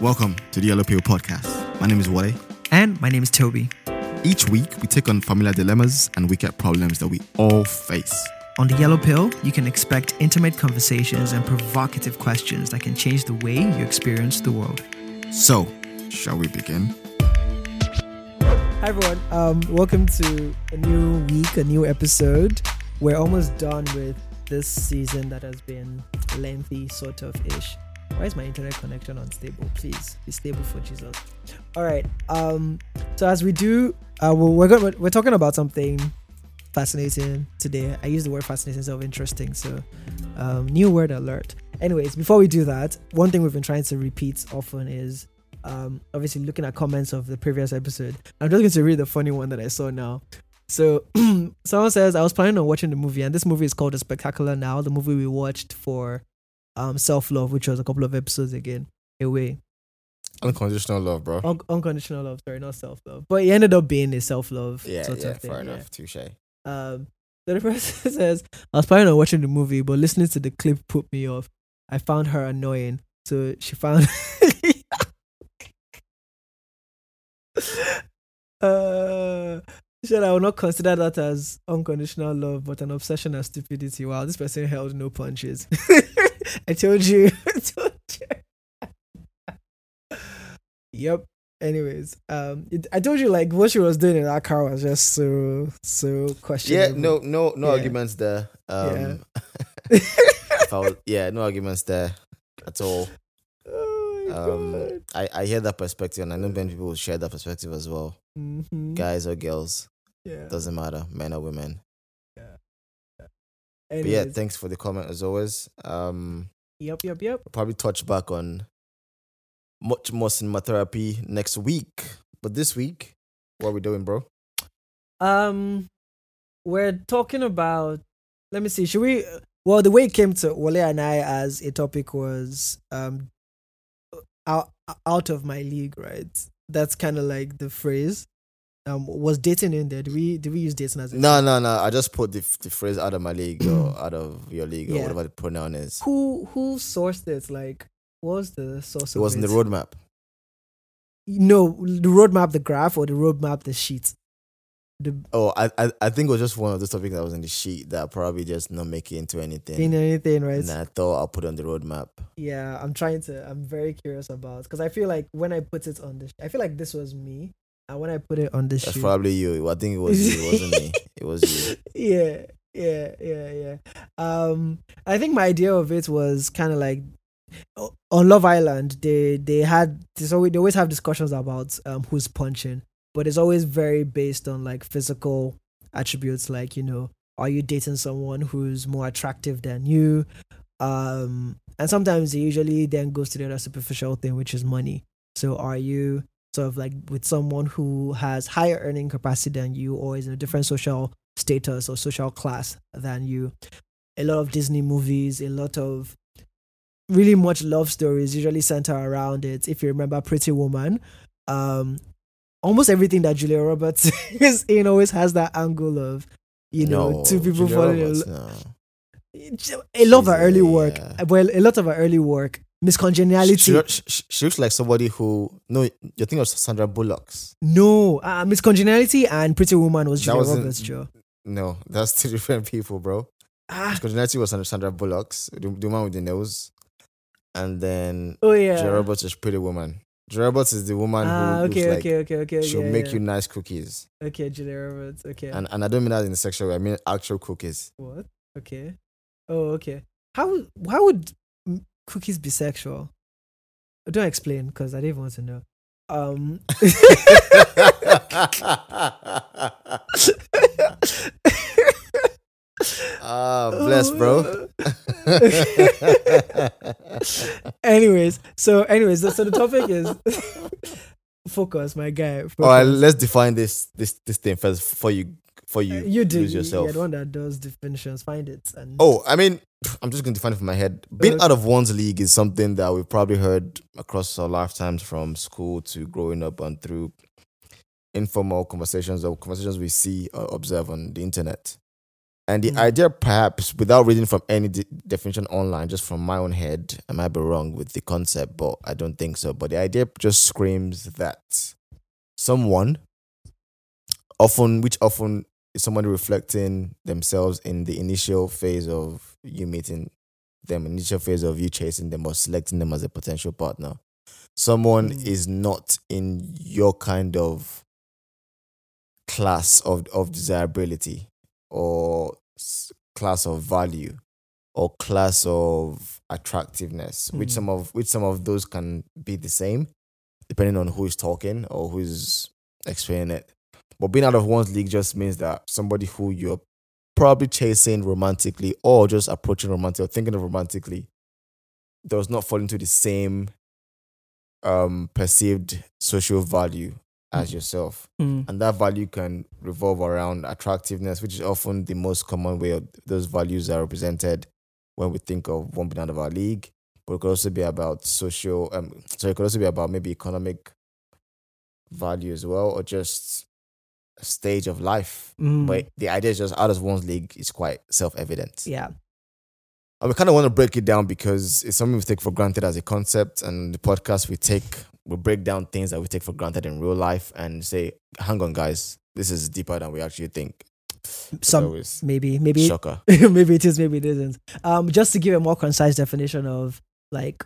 Welcome to the Yellow Pill Podcast. My name is Wale. And my name is Toby. Each week, we take on familiar dilemmas and wicked problems that we all face. On the Yellow Pill, you can expect intimate conversations and provocative questions that can change the way you experience the world. So, shall we begin? Hi everyone. Um, welcome to a new week, a new episode. We're almost done with this season that has been lengthy, sort of ish. Why is my internet connection unstable? Please be stable for Jesus. All right. Um. So as we do, uh, we're we're, going, we're talking about something fascinating today. I use the word fascinating instead of interesting. So, um, new word alert. Anyways, before we do that, one thing we've been trying to repeat often is um, obviously looking at comments of the previous episode. I'm just going to read the funny one that I saw now. So someone says I was planning on watching the movie, and this movie is called The Spectacular Now, the movie we watched for um self love, which was a couple of episodes again away. Unconditional love, bro. Un- unconditional love, sorry, not self love, but it ended up being a self love yeah, sort yeah, of thing. fair yeah. enough. Touche. Um, so the person says, I was planning on watching the movie, but listening to the clip put me off. I found her annoying. So she found. uh, she said, I will not consider that as unconditional love, but an obsession and stupidity. Wow, this person held no punches. I told you. I told you. yep. Anyways, um, it, I told you like what she was doing in that car was just so so questionable. Yeah, no, no, no Yeah. arguments there. Um, Yeah. was- yeah, no arguments there at all. Oh Um. I, I hear that perspective, and I know many people will share that perspective as well. Mhm. Guys or girls, Yeah. doesn't matter, men or women. But yeah, thanks for the comment as always. Um, Yep. Yep. Yep. probably touch back on much more cinema therapy next week. But this week, what are we doing, bro? Um, we're talking about. Let me see. Should we? Well, the way it came to Wale and I as a topic was um, out out of my league, right? That's kind of like the phrase. Um, was dating in there? Do we do we use dating as a No, no, no. I just put the, the phrase out of my league or out of your league or Yeah. whatever the pronoun is. Who who sourced it? Like, what was the source? It was in the roadmap. No, the roadmap, the graph, or the roadmap, the sheet. The Oh, I, I I think it was just one of those topics that was in the sheet that probably just not make it into anything. in anything, right? And I thought I'll put it on the roadmap. Yeah, I'm trying to. I'm very curious about because I feel like when I put it on the, I feel like this was me, and when I put it on the That's sheet, probably you. I think it was you. It wasn't me. It was you. yeah, yeah, yeah, yeah. Um, I think my idea of it was kind of like on Love Island. They they had this always they always have discussions about um who's punching, but it's always very based on like physical attributes, like you know, are you dating someone who's more attractive than you? Um, and sometimes it usually then goes to the other superficial thing, which is money. So are you sort of like with someone who has higher earning capacity than you, or is in a different social status or social class than you. A lot of Disney movies, a lot of really much love stories usually center around it. If you remember Pretty Woman, um, almost everything that Julia Roberts is in always has that angle of, you know, no, two people Julia falling in love. no. A lot of her She's early work, yeah. well, a lot of her early work, Miss Congeniality. She, she, she, looks like somebody who no. You think of Sandra Bullock's? no, uh, Miss Congeniality and Pretty Woman was Julia Roberts, Joe. No, that's two different people, bro. Ah, Congeniality was Sandra- Bullock's, the, the one with the nose, and then oh yeah. Julia Roberts is Pretty Woman. Julia Roberts is the woman Ah, who okay, like okay, okay, okay. she'll yeah, make yeah. you nice cookies, Okay, Julia Roberts. Okay. and and I don't mean that in a sexual way. I mean actual cookies. what? Okay. Oh, okay. How how would cookies bisexual? Don't explain because I didn't want to know. Um. Ah, bless, bro. anyways, so anyways, so the topic is focus, my guy. Focus. All right, let's define this this this thing first for you for you, Uh, you do yourself. You're the one that does definitions. Find it and Oh, I mean, I'm just going to define it from my head. Being out of one's league is something that we've probably heard across our lifetimes from school to growing up and through informal conversations or conversations we see or observe on the internet. And the Mm. idea, perhaps, without reading from any de- definition online, just from my own head, I might be wrong with the concept, but I don't think so. But the idea just screams that someone, often, which often is somebody reflecting themselves in the initial phase of you meeting them, initial phase of you chasing them or selecting them as a potential partner. Someone Mm. is not in your kind of class of, of desirability or class of value or class of attractiveness which Mm. some of which some of those can be the same depending on who is talking or who's explaining it but being out of one's league just means that somebody who you're probably chasing romantically or just approaching romantic or thinking of romantically does not fall into the same um perceived social value as yourself Mm. and that value can revolve around attractiveness, which is often the most common way those values are represented when we think of one being out of our league. But it could also be about social, um, so it could also be about maybe economic value as well, or just stage of life. Mm. But the idea is just out of one's league is quite self evident. Yeah. And we kind of want to break it down because it's something we take for granted as a concept, and the podcast we take we break down things that we take for granted in real life and say, "Hang on, guys, this is deeper than we actually think." Some maybe maybe shocker. maybe it is, maybe it isn't. Um, just to give a more concise definition of like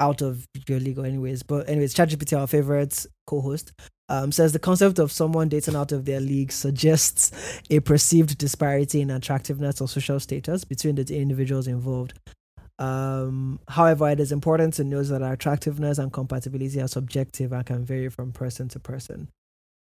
out of your league anyways. But anyways, ChatGPT, our favorite co-host, um, says the concept of someone dating out of their league suggests a perceived disparity in attractiveness or social status between the individuals involved. Um, however, it is important to note that attractiveness and compatibility are subjective and can vary from person to person.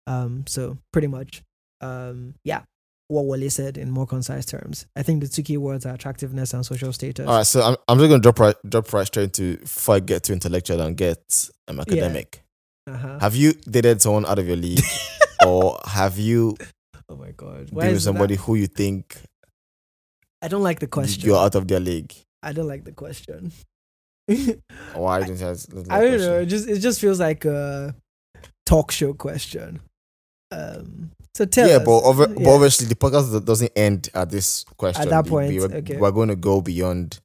Um, so pretty much, um, yeah, what Wale said in more concise terms. I think the two key words are attractiveness and social status. All right, so I'm, I'm just gonna drop right drop right straight into before I get to intellectual and get um, academic. Uh-huh. Have you dated someone out of your league, or have you Oh my god. been with somebody that- who you think I don't like the question. you're out of their league? I don't like the question. Why didn't you ask- I don't know. It just it just feels like a talk show question. Um. So tell yeah, us. but, obvi- but obviously the podcast doesn't end at this question. At that We- point, we, are okay. we're going to go beyond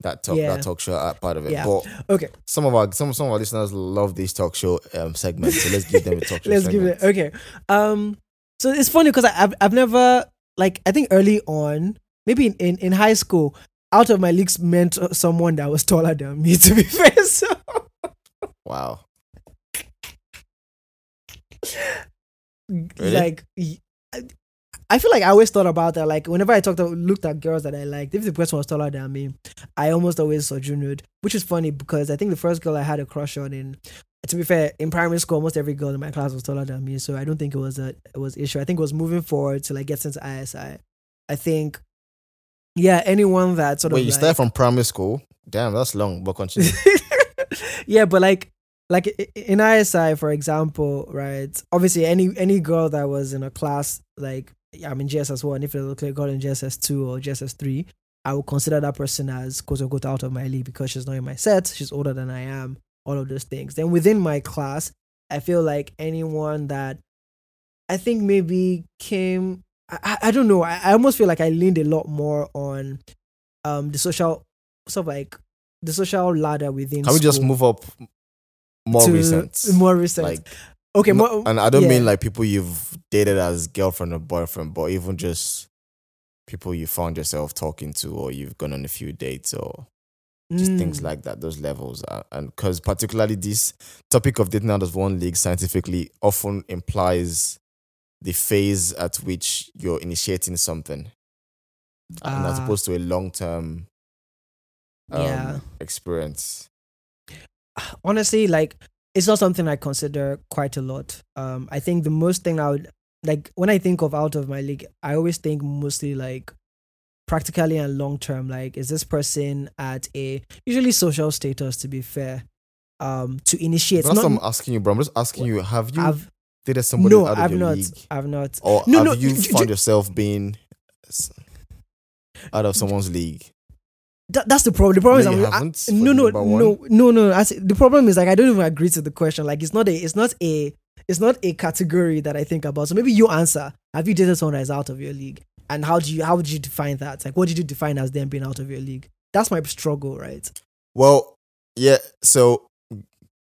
that talk Yeah. that talk show uh, part of it. Yeah. But Okay. some of our some some of our listeners love these talk show um segments, so let's give them a talk show. Let's give it okay. Um. So it's funny because I've I've never like I think early on maybe in, in in high school out of my leagues meant someone that was taller than me to be fair. So Wow. Really? like I feel like I always thought about that. Like whenever I talked to, looked at girls that I liked, if the person was taller than me, I almost always sojourned, which is funny because I think the first girl I had a crush on in to be fair, in primary school, almost every girl in my class was taller than me, so I don't think it was a it was issue. I think it was moving forward to like get into ISI. I think, yeah, anyone that sort Wait, of Wait, you like, started from primary school? Damn, that's long. But continue. yeah, but like like in ISI, for example, right? Obviously, any any girl that was in a class like I'm in GSS one, if it looked like a girl in GSS two or GSS three, I would consider that person as quote unquote out of my league because she's not in my set, she's older than I am, all of those things. Then within my class, I feel like anyone that I think maybe came I, I- don't know. I, I almost feel like I leaned a lot more on um the social sort of like the social ladder within Can we just move up more recent? More recent. Like, okay, no- more, and I don't yeah. mean like people you've dated as girlfriend or boyfriend, but even just people you found yourself talking to, or you've gone on a few dates, or just things Mm. like that. Those levels, are, and because particularly this topic of dating out of one league scientifically often implies the phase at which you're initiating something, and as Ah. opposed to a long term um, Yeah. experience. honestly like it's not something I consider quite a lot. Um, I think the most thing I would like when I think of out of my league, I always think mostly like practically and long term. Like, is this person at a usually social status? To be fair, um, to initiate. That's Not, what I'm asking you, bro. I'm just asking you: Have you I've dated somebody no, out of I've your not. league? I've not. Or No, have no, you found yourself being out of someone's league? That, that's the problem. The problem No, is I'm, I- no, no, no, no, no. I see- the problem is like I don't even agree to the question. Like it's not a, it's not a, it's not a category that I think about. So maybe you answer. Have you dated someone that is out of your league? And how do you how would you define that? Like what did you define as them being out of your league? That's my struggle, right? Well, yeah. So,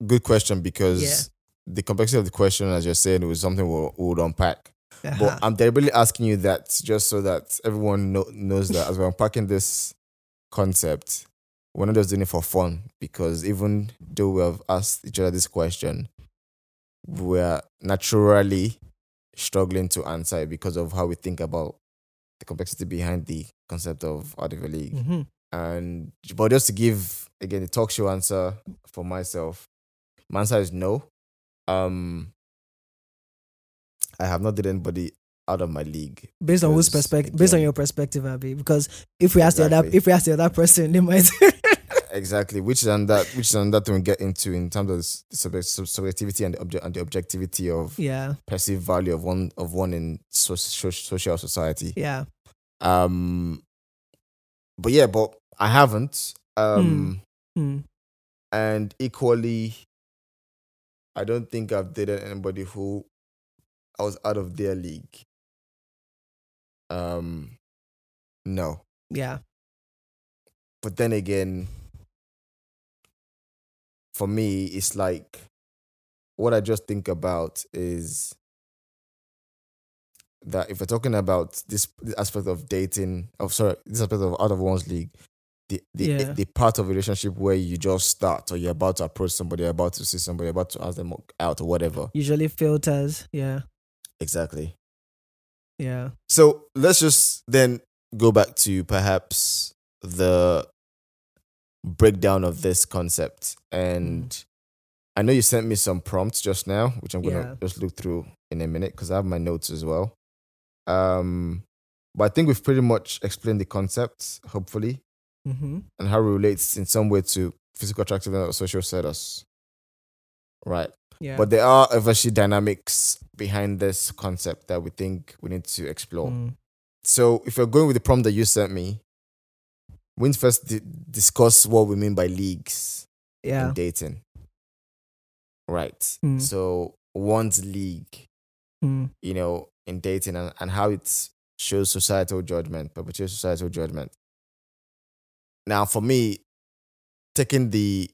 good question because Yeah. the complexity of the question, as you're saying, was something we'll, we'll unpack. Uh-huh. But I'm deliberately asking you that just so that everyone know, knows that as we're unpacking this concept, we're not just doing it for fun because even though we have asked each other this question, we're naturally struggling to answer it because of how we think about the complexity behind the concept of your league. Mhm. And but just to give again the talk show answer for myself, my answer is no. Um, I have not dated anybody out of my league. based on whose perspective based on your perspective, Abby. Because if we ask the other if we ask the other person, they might Exactly, which is and that which is another thing we get into in terms of subject- sub- subjectivity and the object and the objectivity of Yeah, perceived value of one of one in so, so, social society. yeah. Um, but yeah, but I haven't. Um, Hmm. and equally, I don't think I've dated anybody who I was out of their league. Um, no. Yeah. But then again, for me, it's like what I just think about is that if we're talking about this, this aspect of dating, of sorry, this aspect of out of one's league, the the, Yeah. the part of relationship where you just start or you're about to approach somebody, you're about to see somebody, you're about to ask them out or whatever. Usually filters. Yeah. Exactly. Yeah. So let's just then go back to perhaps the breakdown of this concept. And I know you sent me some prompts just now, which I'm gonna Yeah. just look through in a minute because I have my notes as well. Um, but I think we've pretty much explained the concept, hopefully, Mm-hmm. and how it relates in some way to physical attractiveness or social status. Right. Yeah. But there are obviously dynamics behind this concept that we think we need to explore. Mm. So if you're going with the prompt that you sent me, we need to first di- discuss what we mean by leagues yeah. in dating. Right. Mm. So one's league, Mm. you know, in dating and, and how it shows societal judgment, perpetuates societal judgment. Now, for me, taking the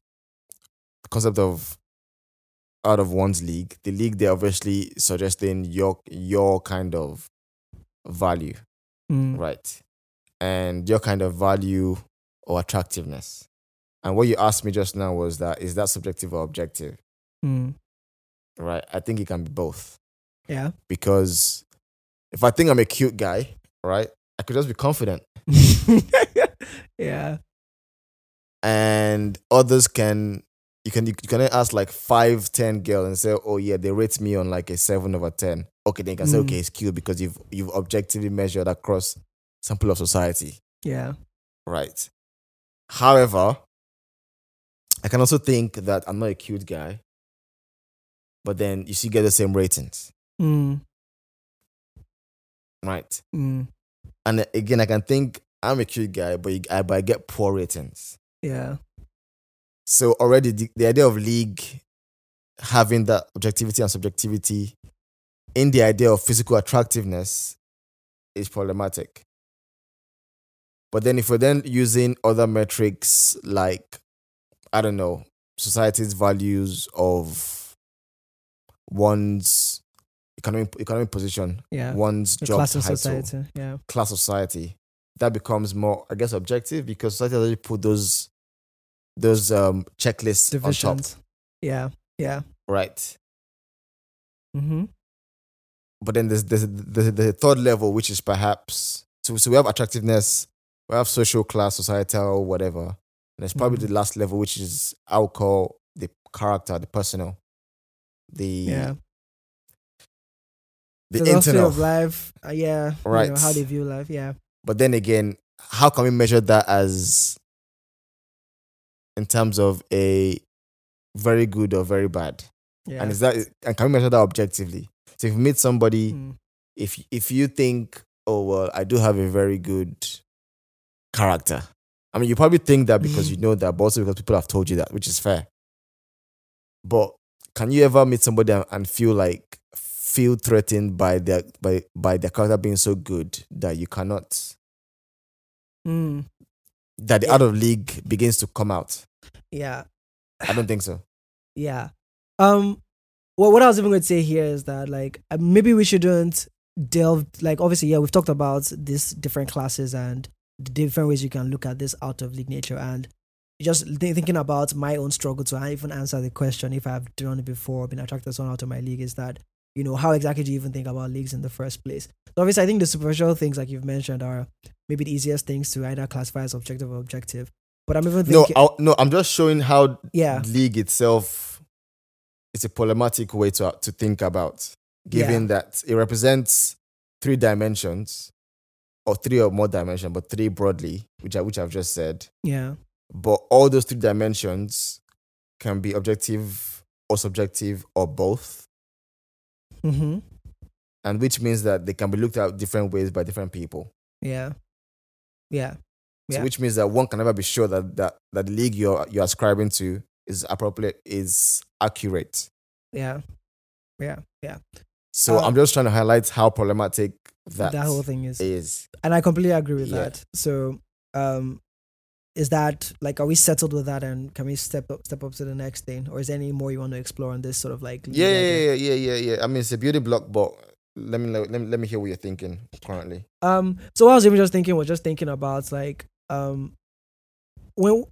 concept of out of one's league, the league they're obviously suggesting your your kind of value Mm. right? And your kind of value or attractiveness. And what you asked me just now was that is that subjective or objective, Mm. right? I think it can be both Yeah. because if I think I'm a cute guy, right, I could just be confident, yeah. and others can. You can you can ask like five, ten girls and say, oh yeah, they rate me on like a seven over ten. Okay, then you can say, Mm. okay, it's cute because you've you've objectively measured across sample of society. Yeah. Right. However, I can also think that I'm not a cute guy, but then you still get the same ratings. Mm. Right. Mm. And again, I can think I'm a cute guy, but, you, I, but I get poor ratings. Yeah. So already the, the idea of league having that objectivity and subjectivity in the idea of physical attractiveness is problematic. But then if we're then using other metrics like, I don't know, society's values of one's economic economic position, Yeah. one's The job class of society. Yeah. class society, that becomes more, I guess, objective because society already put those those um checklists on top, Yeah. Yeah. right? Mm-hmm. But then there's there's the, the third level, which is perhaps so so we have attractiveness, we have social class, societal, whatever. And there's probably Mhm. the last level, which is call the character, the personal, the Yeah. the Philosophy internal. of life. Uh, yeah. you Right. know, how they view life. Yeah. But then again, how can we measure that as in terms of a very good or very bad? Yeah. And is that and can we measure that objectively? So if you meet somebody, Mm. if if you think, oh well, I do have a very good character. I mean, you probably think that because you know that, but also because people have told you that, which is fair. But can you ever meet somebody and, and feel like feel threatened by their by by their character being so good that you cannot Mm, that the Yeah. out of league begins to come out? yeah. I don't think so. Yeah. Um. Well, what I was even going to say here is that like uh, maybe we shouldn't delve like obviously yeah we've talked about these different classes and the different ways you can look at this out of league nature and just thi- thinking about my own struggle to even answer the question if I've done it before been attracted to someone out of my league is that you know how exactly do you even think about leagues in the first place so obviously I think the superficial things like you've mentioned are maybe the easiest things to either classify as objective or objective but I'm even No, thinking I, no, I'm just showing how yeah league itself is a problematic way to to think about, given that it represents three dimensions or three or more dimensions, but three broadly, which I which I've just said. yeah But all those three dimensions can be objective or subjective or both, mm-hmm. and which means that they can be looked at different ways by different people. Yeah. Yeah. So which means that one can never be sure that that, that the league you're you're ascribing to is appropriate is accurate. Yeah. Yeah. Yeah. So Uh, I'm just trying to highlight how problematic that, That, whole thing is. is. And I completely agree with Yeah. that. So um is that like are we settled with that and can we step up step up to the next thing? Or is there any more you want to explore on this sort of like Yeah, yeah, yeah, yeah, yeah, yeah. I mean, it's a beauty block, but let me let me let me hear what you're thinking currently. Um, so what I was even just thinking was just thinking about like um when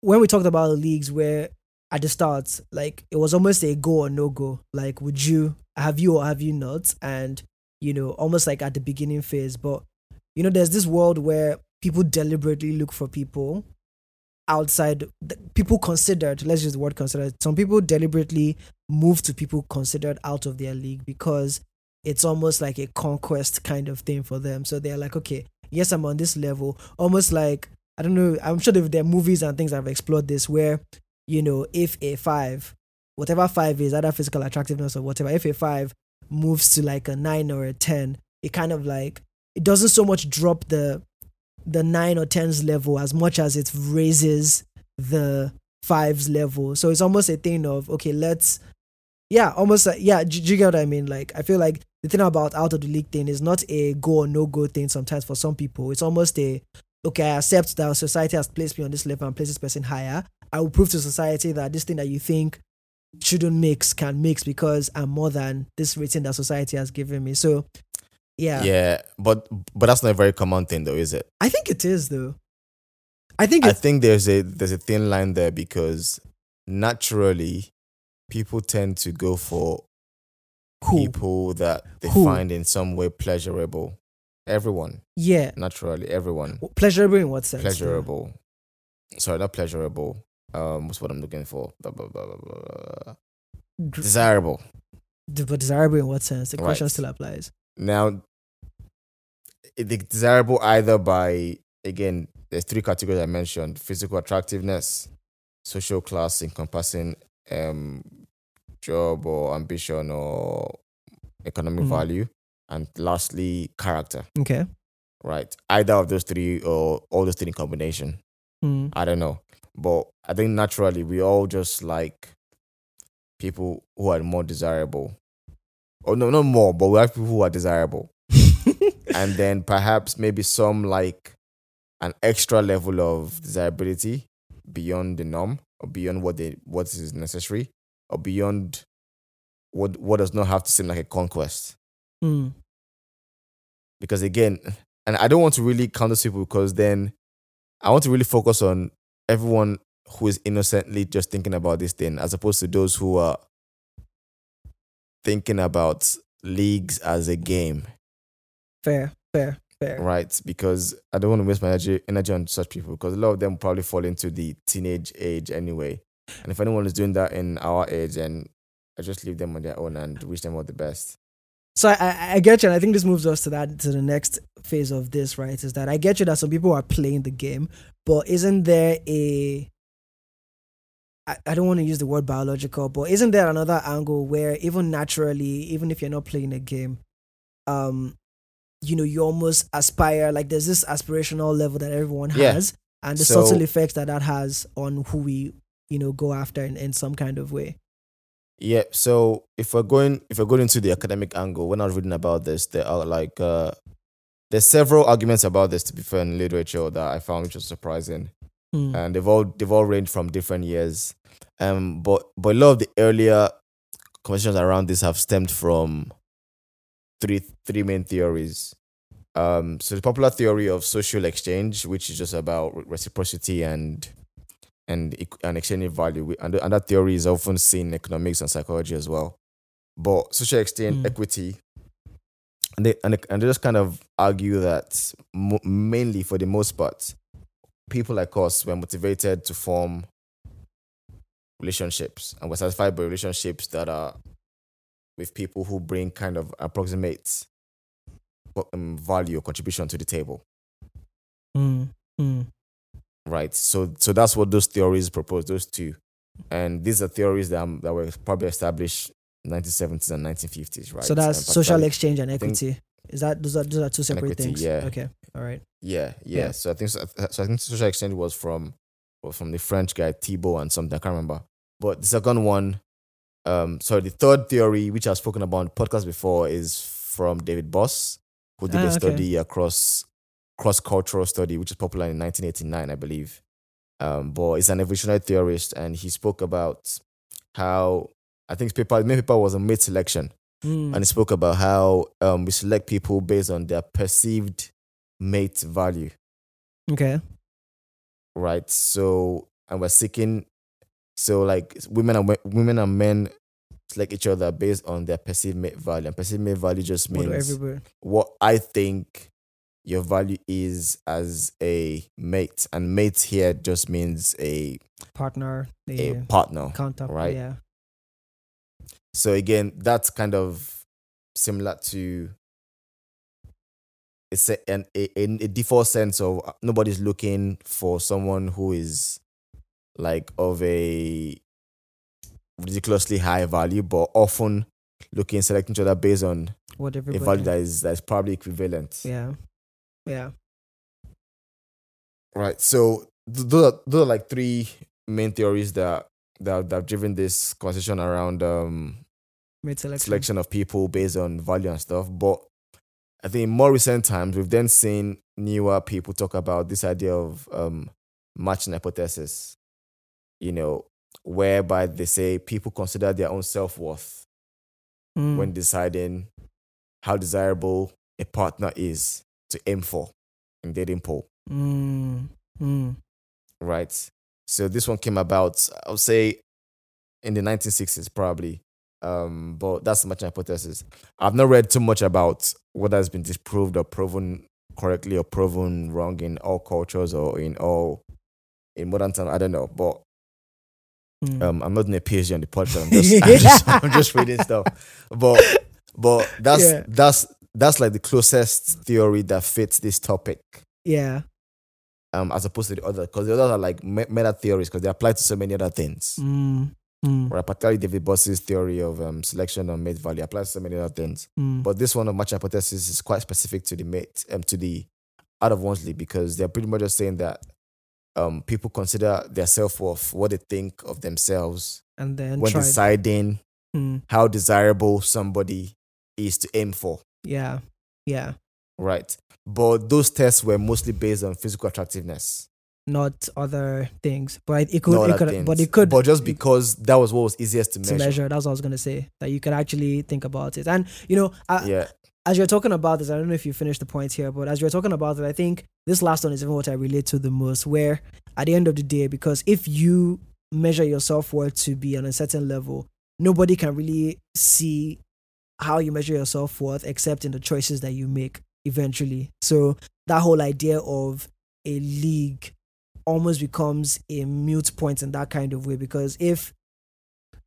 when we talked about leagues where at the start like it was almost a go or no go. Like would you have you or have you not? And you know almost like at the beginning phase, but you know there's this world where people deliberately look for people outside people considered let's use the word considered some people deliberately move to people considered out of their league because it's almost like a conquest kind of thing for them. So they're like, okay, yes, I'm on this level. Almost like I don't know. I'm sure there are movies and things have explored this where you know if a five, whatever five is, either physical attractiveness or whatever, if a five moves to like a nine or a ten, it kind of like it doesn't so much drop the the nine or tens level as much as it raises the fives level. So it's almost a thing of okay, let's yeah, almost like, yeah. Do, do you get what I mean? Like, I feel like the thing about out of the league thing is not a go or no go thing. Sometimes for some people, it's almost a okay. I accept that society has placed me on this level and placed this person higher. I will prove to society that this thing that you think shouldn't mix can mix because I'm more than this rating that society has given me. So, yeah, Yeah, but but that's not a very common thing, though, is it? I think it is though. I think I think there's a there's a thin line there because naturally people tend to go for people that they Who? find in some way pleasurable. Everyone, Yeah, naturally, everyone pleasurable in what sense? pleasurable. Sorry, not pleasurable. Um, what's what I'm looking for? Blah, blah, blah, blah, blah. Gr- Desirable. But desirable in what sense? The question Right. still applies. Now, it is desirable either by again, there's three categories I mentioned: physical attractiveness, social class encompassing um job or ambition or economic Mhm. value, and lastly, character. Okay. Right, either of those three or all those three in combination. Hmm. I don't know, but I think naturally we all just like people who are more desirable. Oh no, not more, but we have people who are desirable and then perhaps maybe some like an extra level of desirability beyond the norm or beyond what they what is necessary or beyond what what does not have to seem like a conquest Hmm. because again and i don't want to really count those people because then i want to really focus on everyone who is innocently just thinking about this thing as opposed to those who are thinking about leagues as a game Fair, fair, fair. right? Because I don't want to waste my energy, energy on such people because a lot of them probably fall into the teenage age anyway. And if anyone is doing that in our age, then I just leave them on their own and wish them all the best. So I, I, get you, and I think this moves us to that to the next phase of this, right? Is that I get you that some people are playing the game, but isn't there a I, I don't want to use the word biological, but isn't there another angle where even naturally, even if you're not playing a game, um, you know, you almost aspire like there's this aspirational level that everyone Yeah. has, and the So- subtle effects that that has on who we, you know, go after in, in some kind of way. Yeah. So if we're going if we're going into the academic angle, when I was reading about this, there are like uh there's several arguments about this to be fair in literature that I found which was surprising. Mm. And they've all they've all ranged from different years. Um but but a lot of the earlier conversations around this have stemmed from three three main theories. Um, so the popular theory of social exchange, which is just about reciprocity and and and exchanging value, and, and that theory is often seen in economics and psychology as well. But social exchange Mm. equity, and they and they, and they just kind of argue that mo- mainly for the most part, people like us were motivated to form relationships and we're satisfied by relationships that are with people who bring kind of approximate um, value or contribution to the table Mm. Mm. Right so so that's what those theories propose those two and these are theories that, um, that were probably established 1970s and 1950s right So that's social exchange and think- equity. Is that those are those are two separate equity, things? yeah. Okay. All right. yeah, yeah Yeah. so i think so, so i think social exchange was from was from the french guy Thibaut and something i can't remember but the second one um sorry the third theory which i've spoken about on the podcast before is from David Buss who did Ah, a okay. study across cross cultural study which is popular in 1989 i believe um but he's an evolutionary theorist and he spoke about how i think his paper his main paper was on mate selection Mm. and he spoke about how um, we select people based on their perceived mate value, Okay. right? So, and we're seeking, so like women and women and men select each other based on their perceived mate value, and perceived mate value just means everybody? what I think your value is as a mate, and mate here just means a partner, a the partner. counter, right. Yeah. So again, that's kind of similar to it's a, an, a, a a default sense of uh, nobody's looking for someone who is like of a ridiculously high value, but often looking selecting each other based on What a value that is that is probably equivalent. yeah. Yeah. Right. So those are, those are like three main theories that that that have driven this conversation around um selection. selection of people based on value and stuff. But I think in more recent times, we've then seen newer people talk about this idea of um, matching hypothesis, you know, whereby they say people consider their own self worth Mm. when deciding how desirable a partner is to aim for in dating pool, Mm. Mm. right? So this one came about, I would say, in the 1960s, probably. Um, but that's match hypothesis. I've not read too much about what has been disproved or proven correctly or proven wrong in all cultures or in all in modern times. I don't know, but Mm. um, I'm not in a PhD on the podcast. I'm just, I'm just, I'm just reading stuff. But but that's Yeah. that's that's like the closest theory that fits this topic. yeah. Um, as opposed to the other, because the others are like meta theories because they apply to so many other things. Mm. Mm. Right, particularly David Buss's theory of um, selection on mate value applies to so many other things. Mm. But this one of match hypothesis is quite specific to the mate, um, to the out of one's league because they're pretty much just saying that um, people consider their self worth, what they think of themselves and then when deciding Mm. how desirable somebody is to aim for, Yeah. Yeah. right? But those tests were mostly based on physical attractiveness, Not other things, but it could. not It could. things. But it could. But just because that was what was easiest to to measure. measure. That's what I was gonna say. That you could actually think about it, and you know, I, Yeah, as you're talking about this, I don't know if you finished the point here, but as you're talking about it, I think this last one is even what I relate to the most. Where at the end of the day, because if you measure your self worth to be on a certain level, nobody can really see how you measure your self worth except in the choices that you make eventually. So that whole idea of a league almost becomes a mute point in that kind of way because if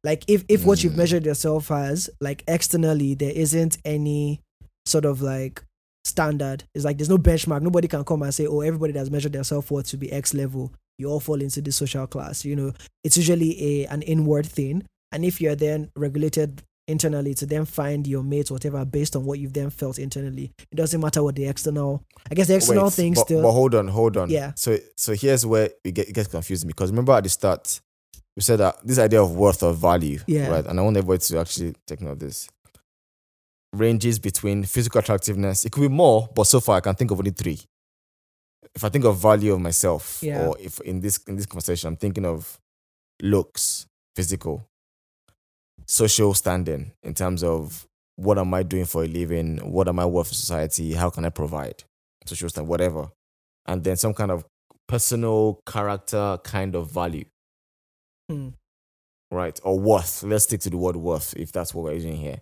like if if what you've Mm. measured yourself as like externally there isn't any sort of like standard it's like there's no benchmark nobody can come and say oh everybody that's measured their self-worth to be x level you all fall into this social class you know it's usually a an inward thing and if you're then regulated internally to then find your mates whatever based on what you've then felt internally it doesn't matter what the external i guess the external Wait, thing but, still But hold on, hold on. Yeah. So so here's where it, get, it gets confusing because remember at the start, we said that this idea of worth or value, Yeah. right? And I want everybody to actually take note of this. Ranges between physical attractiveness. It could be more, but so far I can think of only three. If I think of value of myself, Yeah. or if in this in this conversation I'm thinking of looks, physical, social standing in terms of what am I doing for a living, what am I worth for society, how can I provide social standing, whatever, and then some kind of personal character kind of value Hmm. right? Or worth. Let's stick to the word worth if that's what we're using here,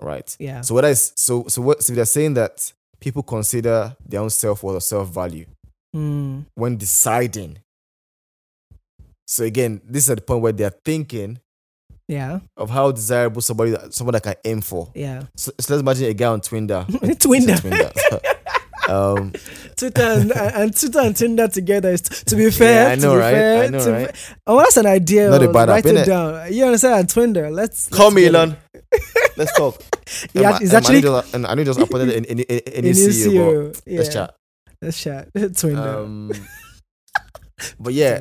right? Yeah. So what I so so what so they're saying that people consider their own self worth or self value Mm. when deciding. So again, this is at the point where they're thinking Yeah. of how desirable somebody that someone that can aim for. Yeah. So, so let's imagine a guy on Twinder. Twinder. Twinder. um, Twitter and, and Twitter and Tinder together is to be fair. Yeah, I know, right? Fair, I know, right? be- oh, that's an idea. Not a bad Write app, it down. You understand? Twinder. Let's call let's me. Elon. Let's talk. Yeah, Um, it's um, actually I and I know just appointed a, a in new his CEO, CEO. Yeah. let's chat. Let's chat. Twinder. Um, but yeah.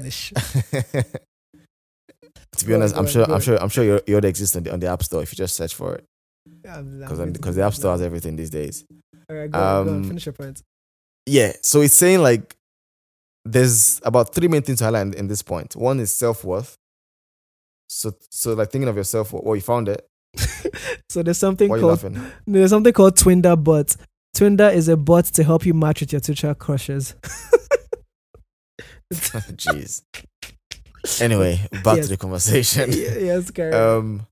To be honest, I'm sure, I'm sure, I'm sure you're, you're the exists on the, on the App Store if you just search for it, because because the App Store has everything these days. All right, go, go on. um, Finish your point. Yeah, so it's saying like there's about three main things to highlight in, in this point. One is self worth. So, so like thinking of yourself. Oh, you found it. So there's something Why called there's something called Twinder bot. Twinder is a bot to help you match with your Twitter crushes. Jeez. Anyway, back Yes. to the conversation. Yes, Gary. Mm-hmm. Um,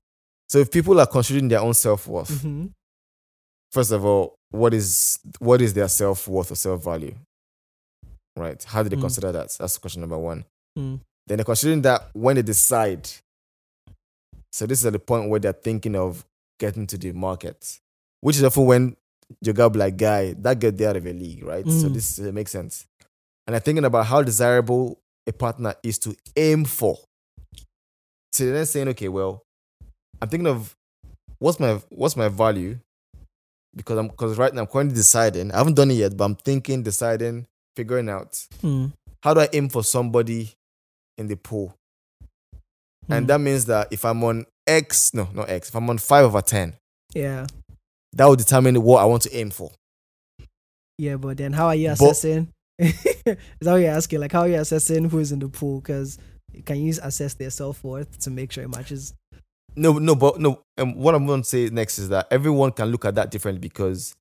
so if people are considering their own self worth, Mhm. first of all, what is what is their self worth or self value? Right? How do they Mm. consider that? That's question number one. Mm. Then they're considering that when they decide. So this is at the point where they're thinking of getting to the market, which is often when you got like guy that get there out of a league, right? So Mm. this uh, makes sense. And they're thinking about how desirable a partner is to aim for. So then saying, okay, well, I'm thinking of what's my what's my value because I'm because right now I'm currently deciding. I haven't done it yet, but I'm thinking, deciding, figuring out Mm. how do I aim for somebody in the pool? And Mm. that means that if I'm on X, no, not X, if I'm on five over ten, yeah, that will determine what I want to aim for. yeah, but then how are you assessing? is that what you're asking? Like, how are you assessing who is in the pool? Because can you assess their self worth to make sure it matches? No, no, but no. And what I'm going to say next is that everyone can look at that differently because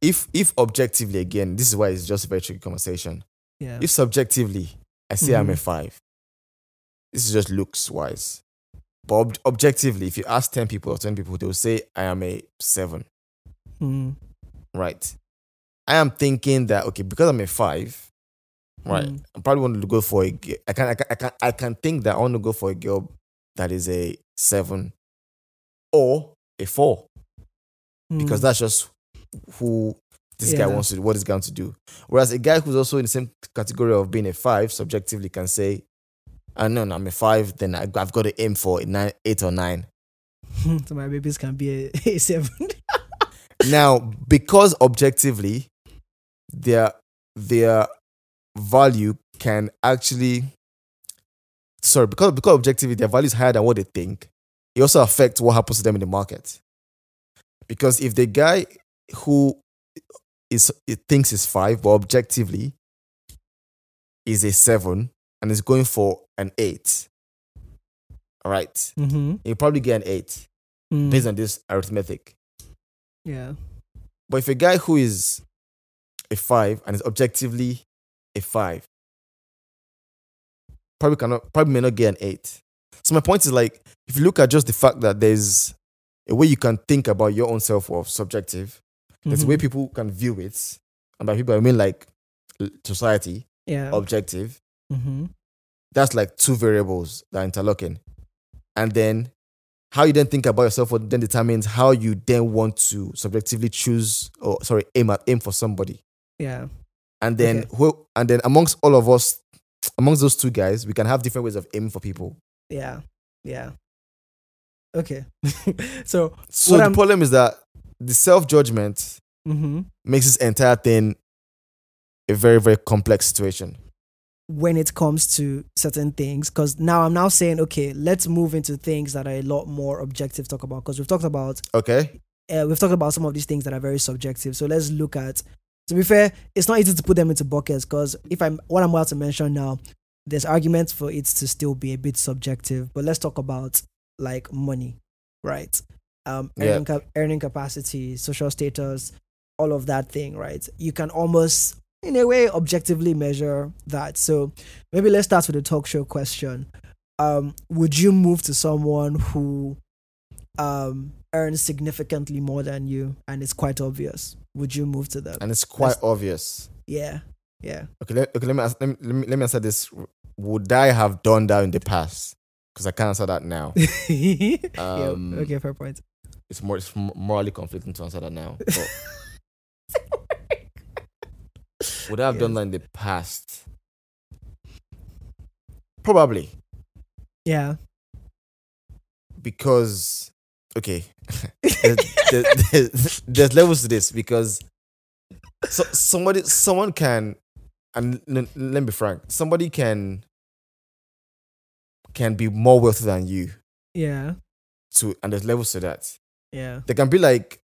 if if objectively again, this is why it's just a very tricky conversation. Yeah, If subjectively, I say I'm a Mhm. five, this is just looks wise. But ob- objectively, if you ask 10 people or 10 people, they'll say I am a seven, Mm. right? I am thinking that, okay, because I'm a five, right? Mm. I probably want to go for a, I can, I can, I can, I can think that I want to go for a girl that is a seven or a four because Mm. that's just who this guy wants to do, what he's going to do. Whereas a guy who's also in the same category of being a five, subjectively can say, I know I'm a five, then I- I've got to aim for a nine, eight or nine. so my babies can be a, a seven. Now, because objectively, their their value can actually sorry, because because objectively their value is higher than what they think, it also affects what happens to them in the market. Because if the guy who is it thinks is five, but objectively is a seven and is going for an eight, all right, mm-hmm. he'll probably get an eight Mm. based on this arithmetic. yeah, But if a guy who is a five and is objectively a five, probably cannot, probably may not get an eight. So my point is like, if you look at just the fact that there's a way you can think about your own self worth, subjective. There's a way Mhm. people can view it, and by people I mean like society, yeah, objective. mm-hmm. That's like two variables that are interlocking, and then how you then think about yourself then determines how you then want to subjectively choose or sorry aim at aim for somebody. Yeah, and then Okay. who and then amongst all of us amongst those two guys we can have different ways of aiming for people yeah, yeah. Okay, so so the I'm- problem is that the self-judgment mm-hmm. makes this entire thing a very very complex situation when it comes to certain things because now i'm now saying okay let's move into things that are a lot more objective to talk about because we've talked about Okay. uh, we've talked about some of these things that are very subjective so let's look at to be fair it's not easy to put them into buckets because if i'm what i'm about to mention now there's arguments for it to still be a bit subjective but let's talk about like money right? Um Yeah. earning, cap- earning capacity social status all of that thing right? You can almost in a way objectively measure that. So maybe let's start with the talk show question. Um would you move to someone who um earns significantly more than you? And it's quite obvious would you move to them And it's quite obvious. yeah yeah Okay, let, okay, let me, ask, let me let me let me answer this. Would I have done that in the past? Because I can't answer that now. yeah Um, okay fair point It's more it's morally conflicting to answer that now. But would I have done that in the past? Probably yeah because okay, there's, there's- there's- levels to this because so somebody someone can and let me be frank somebody can can be more wealthy than you. Yeah. To and there's levels to that. Yeah. They can be like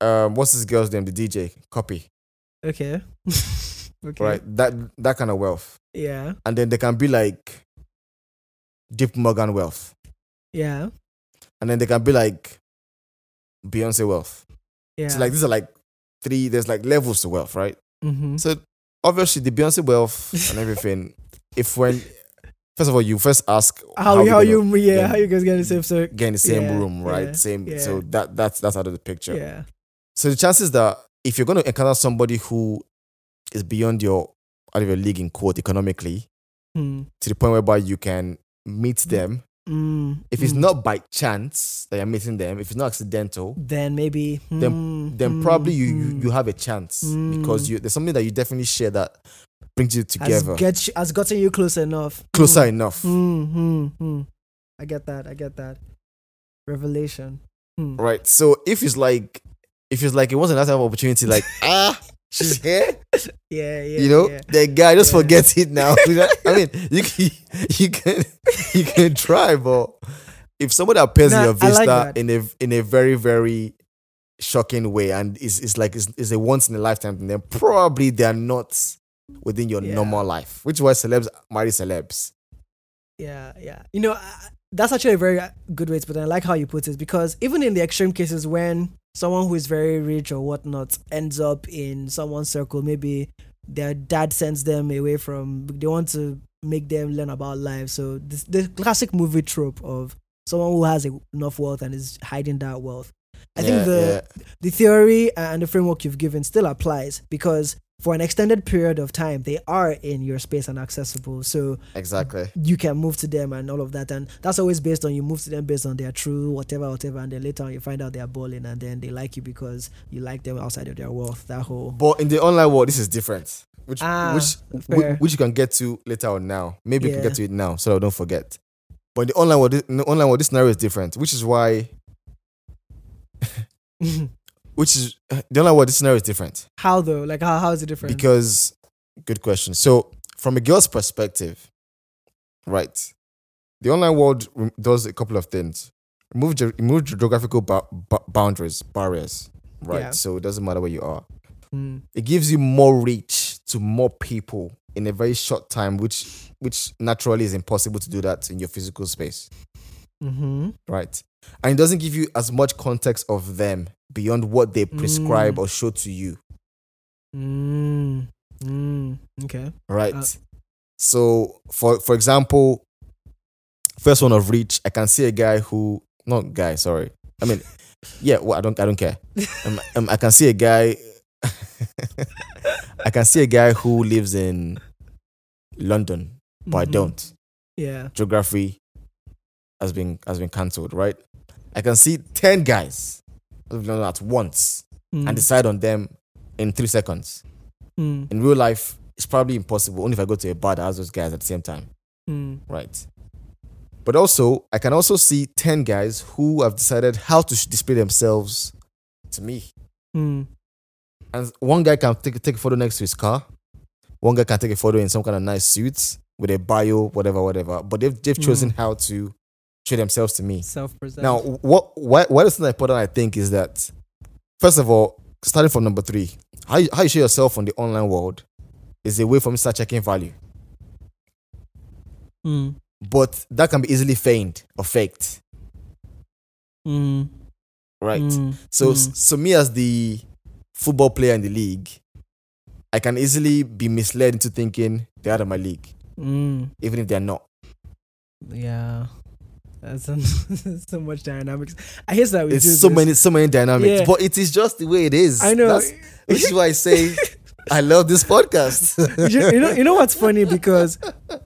um what's this girl's name? The DJ Cuppy. Okay. Okay. Right? That that kind of wealth. Yeah. And then they can be like JP Morgan wealth. Yeah and then they can be like beyonce wealth. Yeah. so like these are like three there's like levels to wealth right? Mm-hmm. so obviously the beyonce wealth and everything if when first of all you first ask how, how, gonna you yeah then how you guys get the same so get in the same Yeah, room right? yeah, same yeah. so that that's that's out of the picture. Yeah. So the chances that if you're going to encounter somebody who is beyond your out of your league in quote economically mm. to the point whereby you can meet them, Mm. if it's mm. not by chance that you're meeting them, if it's not accidental, then maybe Then- mm, then mm, probably you, you mm. you have a chance because Mm. you there's something that you definitely share that brings you has, together get, you- has gotten you close enough closer enough. I get that. I get that. Revelation. Mm. Right. So if it's like if it's like it wasn't that type of opportunity, like ah, she's here, Yeah, yeah. you know, yeah. the guy just Yeah. forgets it now. I mean, you can, you can you can try, but if somebody appears in Nah, your vista like in a in a very very shocking way, and it's, it's like it's, it's a once in a lifetime thing, then probably they are not within your Yeah. normal life, which is why celebs marry celebs. Yeah, yeah. You know, I- that's actually a very good way to put it. I like how you put it because even in the extreme cases when someone who is very rich or whatnot ends up in someone's circle, maybe their dad sends them away from, they want to make them learn about life. So this, the classic movie trope of someone who has enough wealth and is hiding that wealth. I Yeah, think the the theory and the framework you've given still applies because for an extended period of time they are in your space and accessible so exactly. you can move to them and all of that and that's always based on you move to them based on their true whatever whatever and then later on you find out they're balling and then they like you because you like them outside of their wealth that whole But in the online world, this is different. Which Ah, which fair. which, you can get to later on now. Maybe you can get to it now, so I don't forget. But in the online world, in the online world, this scenario is different, which is why which is the online world, this scenario is different how though like how, how is it different because good question. So from a girl's perspective, right, the online world rem- does a couple of things. Remove ge- remove geographical ba- ba- boundaries, barriers, right? Yeah. So it doesn't matter where you are. Mm, it gives you more reach to more people in a very short time which which naturally is impossible to do that in your physical space mm-hmm. right and it doesn't give you as much context of them beyond what they prescribe Mm. or show to you mm, mm, okay right Uh. so for for example first one of reach i can see a guy who not guy sorry i mean yeah well i don't i don't care um, um, i can see a guy i can see a guy who lives in london but I Mhm. don't. yeah Geography has been has been cancelled, right? I can see ten guys at once mm, and decide on them in three seconds. mm, In real life, it's probably impossible. Only if I go to a bar that has those guys at the same time, mm, right? But also, I can also see ten guys who have decided how to display themselves to me. mm, And one guy can take take a photo next to his car. one guy can take a photo in some kind of nice suit with a bio, whatever, whatever. But they've they've chosen how to show themselves to me. Self present. Now, what why what is important? I think is that first of all, starting from number three, how you, how you show yourself on the online world is a way for me to start checking value. Mm. But that can be easily feigned or faked, Mm. right? Mm. So Mm. so me as the football player in the league, I can easily be misled into thinking they're out of my league, Mm. even if they're not. Yeah. That's so, so much dynamics. I hate that we do It's so this. many so many dynamics, Yeah. but it is just the way it is. I know. That's, which is why I say I love this podcast. you, you know, you know what's funny because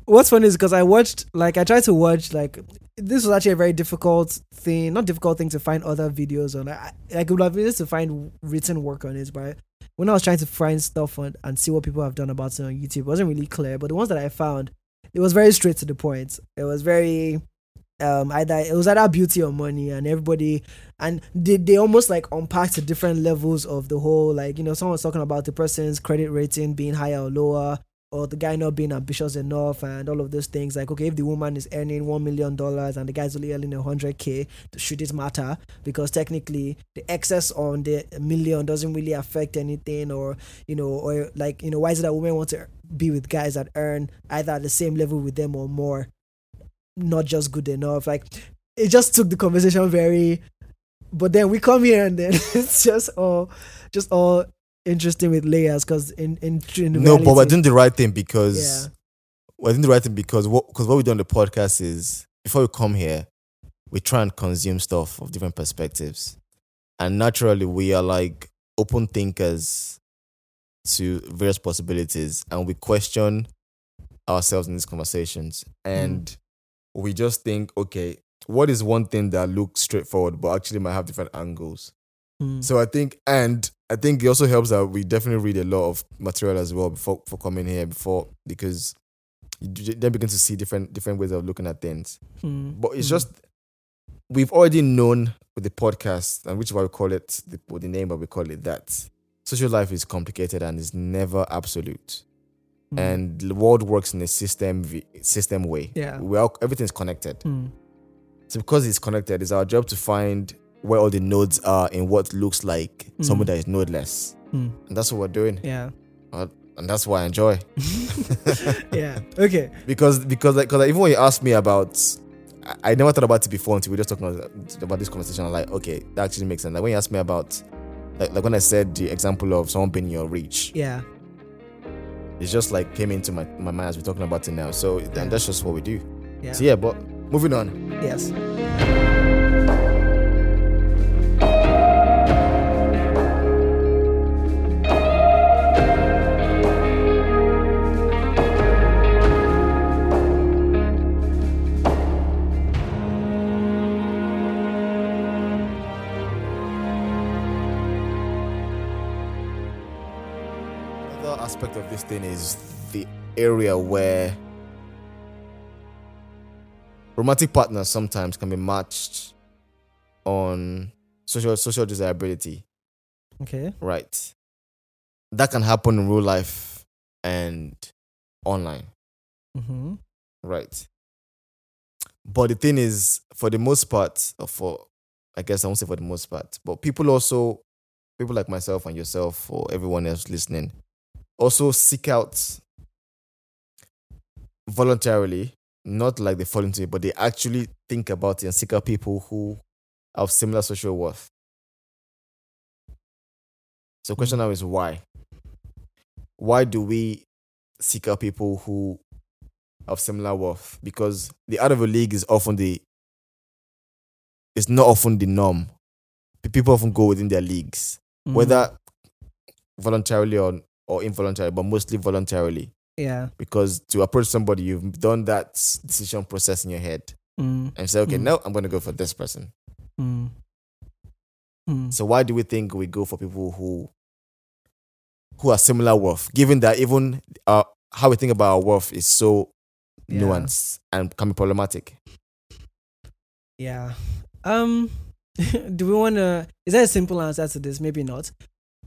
what's funny is because I watched like I tried to watch like this was actually a very difficult thing, not difficult thing to find other videos on. I, I could have been to find written work on it, but when I was trying to find stuff on and see what people have done about it on YouTube, it wasn't really clear. But the ones that I found, it was very straight to the point. It was very um either it was either beauty or money and everybody and they, they almost like unpacked the different levels of the whole like you know someone was talking about the person's credit rating being higher or lower or the guy not being ambitious enough and all of those things. Like okay if the woman is earning one million dollars and the guy's only earning a hundred k should it matter because technically the excess on the million doesn't really affect anything or you know or like you know why is it that women want to be with guys that earn either at the same level with them or more not just good enough. Like it just took the conversation very but then we come here and then it's just all just all interesting with layers because in in, in no, but we're doing the right thing because yeah. we're doing the right thing because what because what we do on the podcast is before we come here, we try and consume stuff of different perspectives, and naturally we are like open thinkers to various possibilities, and we question ourselves in these conversations, and mm. We just think, okay, what is one thing that looks straightforward but actually might have different angles? Mm. So I think, and I think it also helps that we definitely read a lot of material as well before for coming here before because you then begin to see different different ways of looking at things. Mm. But it's Mm. just we've already known with the podcast and which is why we call it the, with the name, but we call it that social life is complicated and is never absolute. Mm. And the world works in a system system way. Yeah. we all everything's connected. Mm. So because it's connected, it's our job to find where all the nodes are in what looks like someone Mm. that is nodeless. Mm. And that's what we're doing. yeah And that's what I enjoy. yeah okay because because like, cause like, even when you ask me about I, I never thought about it before until we were just talking about, about this conversation. I'm like, okay, that actually makes sense. Like when you ask me about like like when I said the example of someone being in your reach, yeah it's just like came into my, my mind as we're talking about it now. So and that's just what we do. yeah So yeah, but moving on. yes aspect of this thing is the area where romantic partners sometimes can be matched on social social desirability, okay right? That can happen in real life and online, mm-hmm. right? But the thing is, for the most part, or for I guess I won't say for the most part, but people also, people like myself and yourself or everyone else listening, also seek out voluntarily, not like they fall into it, but they actually think about it and seek out people who have similar social worth. So, the question now is why? Why do we seek out people who have similar worth? Because the out of a league is often the it's not often the norm. People often go within their leagues, Mm. whether voluntarily or or involuntarily, but mostly voluntarily. yeah Because to approach somebody, you've done that decision process in your head mm. and say, okay, Mm. no, I'm going to go for this person. Mm. Mm. So why do we think we go for people who who are similar worth? Given that even uh, how we think about our worth is so Yeah. nuanced and can be problematic. Yeah. Um do we wanna is there a simple answer to this? Maybe not.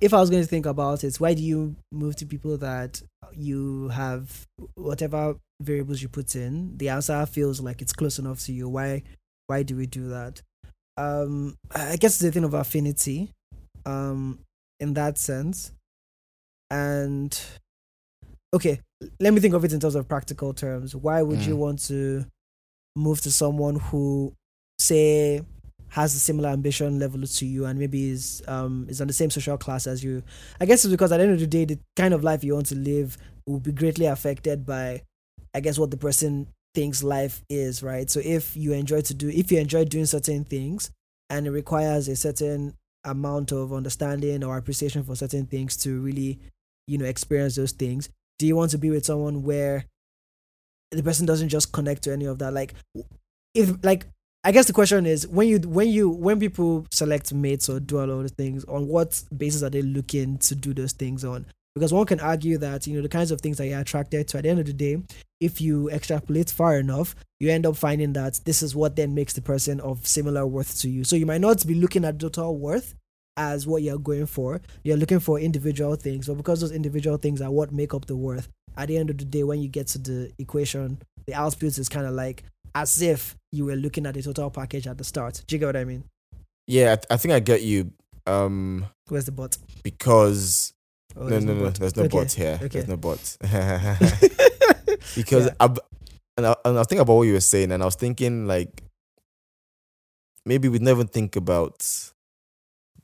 If I was going to think about it, why do you move to people that you have whatever variables you put in? The answer feels like it's close enough to you. Why? Why do we do that? Um, I guess it's a thing of affinity, um, in that sense. And okay, let me think of it in terms of practical terms. Why would you Mm. want to move to someone who, say, has a similar ambition level to you and maybe is um is on the same social class as you? I guess it's because at the end of the day, the kind of life you want to live will be greatly affected by, I guess, what the person thinks life is, right? So if you enjoy to do, if you enjoy doing certain things, and it requires a certain amount of understanding or appreciation for certain things to really, you know, experience those things, do you want to be with someone where the person doesn't just connect to any of that? Like, if like I guess the question is when you when you when people select mates or do a lot of things, on what basis are they looking to do those things on? Because one can argue that you know the kinds of things that you're attracted to at the end of the day, if you extrapolate far enough, you end up finding that this is what then makes the person of similar worth to you. So you might not be looking at total worth as what you're going for. You're looking for individual things, but because those individual things are what make up the worth, at the end of the day, when you get to the equation, the output is kind of like as if you were looking at the total package at the start. Do you get what I mean? Yeah, I, th- I think I get you. Um, Where's the but? because Oh, no, there's no, no, there's no Okay. but here. okay. There's no but. because Yeah. I, and I, and I was thinking about what you were saying, and I was thinking like maybe we never think about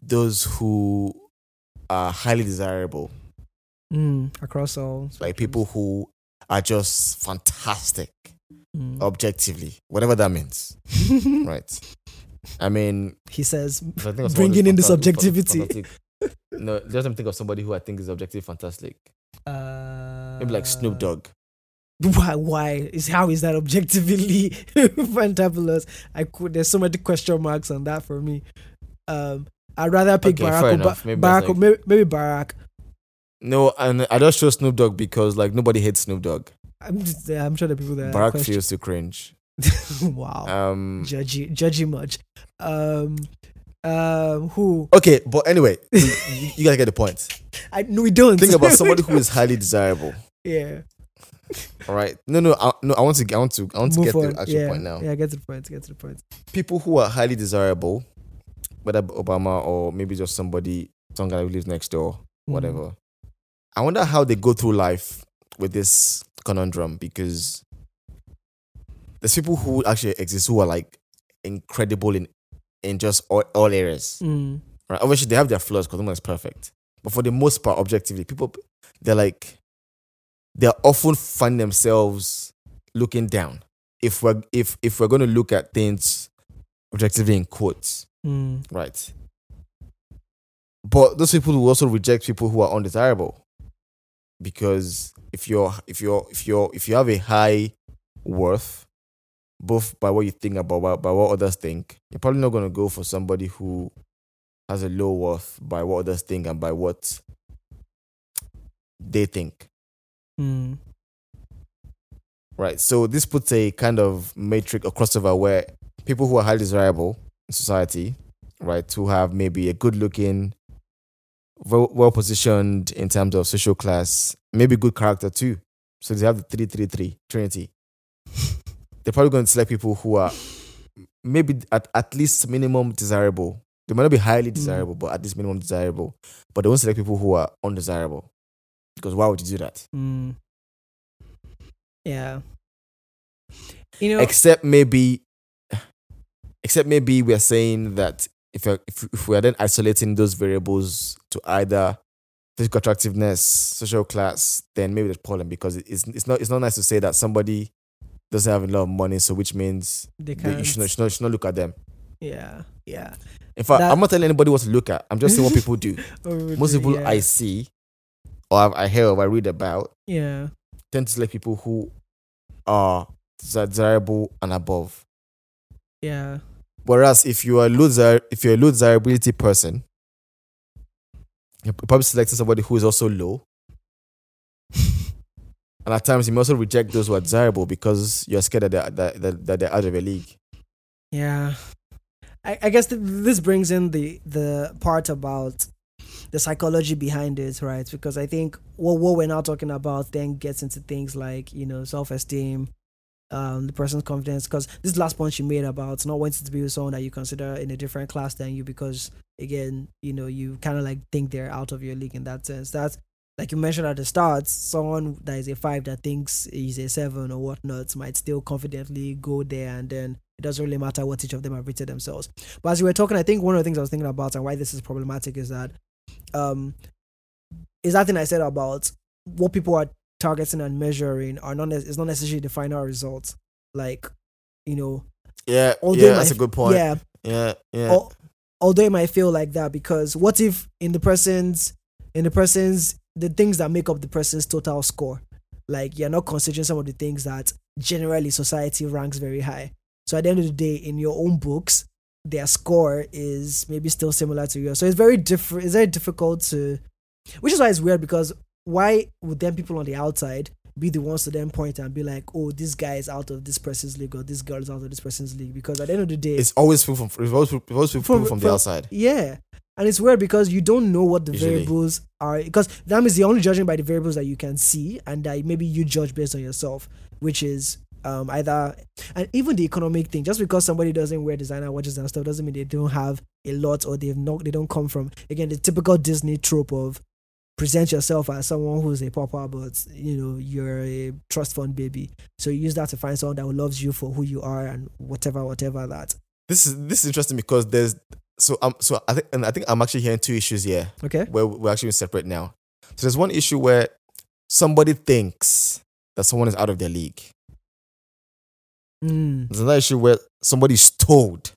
those who are highly desirable, Mm, across all like people who are just fantastic Mm. objectively, whatever that means, right? I mean, he says, I think Bringing in the fanta- who's subjectivity. no, just let me think of somebody who I think is objectively fantastic. uh, Maybe like Snoop Dogg. Why? Why is how is that objectively fantabulous? I could. There's so many question marks on that for me. Um, I'd rather pick Okay, Barack. fair enough. Maybe Barack. like- maybe, maybe Barack. No, and I just chose Snoop Dogg because like nobody hates Snoop Dogg. I'm just. I'm sure the people that Barack feels too cringe. wow. Um. judgy, judgy much. Um, um, who? Okay, but anyway, you, you- you gotta get the point. I no, we don't Think about somebody who is highly desirable. yeah. All right. No, no, I, no. I want to. I want to. I want to get on. to the actual yeah. point now. Yeah, get to the point. Get to the point. People who are highly desirable, whether Obama or maybe just somebody, some guy who lives next door, Mm. whatever. I wonder how they go through life with this conundrum because there's people who actually exist who are like incredible in in just all, all areas. Mm. Right? Obviously, they have their flaws because no one is perfect. But for the most part, objectively, people they're like they often find themselves looking down. If we're if if we're going to look at things objectively in quotes, Mm. right? But those people will also reject people who are undesirable, because if you're if you're if you're if you have a high worth, both by what you think about by, by what others think, you're probably not going to go for somebody who has a low worth by what others think and by what they think. Mm. Right. So this puts a kind of matrix or crossover where people who are highly desirable in society, right, who have maybe a good looking, well, well positioned in terms of social class, maybe good character too. So they have the three, three, three, Trinity. They're probably going to select people who are maybe at, at least minimum desirable. They might not be highly desirable, but at least minimum desirable. But they won't select people who are undesirable. Because why would you do that? Mm. Yeah. You know, except maybe except maybe we're saying that if if, if we are then isolating those variables to either physical attractiveness social class then maybe there's a problem because it's, it's not it's not nice to say that somebody doesn't have a lot of money so which means they can't. you should not, you should not, should not look at them yeah, yeah. in fact That- i'm not telling anybody what to look at i'm just saying what people do most people yeah. i see or i hear or i read about yeah. tend to select people who are desirable and above Yeah. Whereas if you are a low desir- if you're a low desirability person, you're probably selecting somebody who is also low. and at times you may also reject those who are desirable because you're scared that they're, that, that, that they're out of a league. Yeah. I, I guess th- this brings in the the part about the psychology behind it, right? Because I think what what we're now talking about then gets into things like you know self esteem, um, the person's confidence. Because this last point you made about not wanting to be with someone that you consider in a different class than you, because again, you know, you kind of like think they're out of your league in that sense. That's like you mentioned at the start, someone that is a five that thinks he's a seven or whatnot might still confidently go there, and then it doesn't really matter what each of them have rated themselves. But as you were talking, I think one of the things I was thinking about and why this is problematic is that, um, is that thing I said about what people are targeting and measuring are not is not necessarily the final result. Like, you know, Yeah, yeah, that's a good point. yeah, yeah, yeah. al- although it might feel like that because what if in the person's in the person's the things that make up the person's total score like you're not considering some of the things that generally society ranks very high so at the end of the day in your own books their score is maybe still similar to yours so it's very different it's very difficult to which is why it's weird because why would then people on the outside be the ones to then point and be like oh this guy is out of this person's league or this girl is out of this person's league because at the end of the day It's always people from it's always it's always people From- from, from- the outside. yeah. And it's weird because you don't know what the Usually. variables are because that means you're only judging by the variables that you can see and that maybe you judge based on yourself, which is um either and even the economic thing. Just because somebody doesn't wear designer watches and stuff doesn't mean they don't have a lot or they've not they don't come from again the typical Disney trope of present yourself as someone who's a pauper but you know you're a trust fund baby. So you use that to find someone that loves you for who you are and whatever, whatever that. This is this is interesting because there's so um so I think and I think I'm actually hearing two issues here Okay? where we're actually separate now. So there's one issue where somebody thinks that someone is out of their league. Mm. There's another issue where somebody's told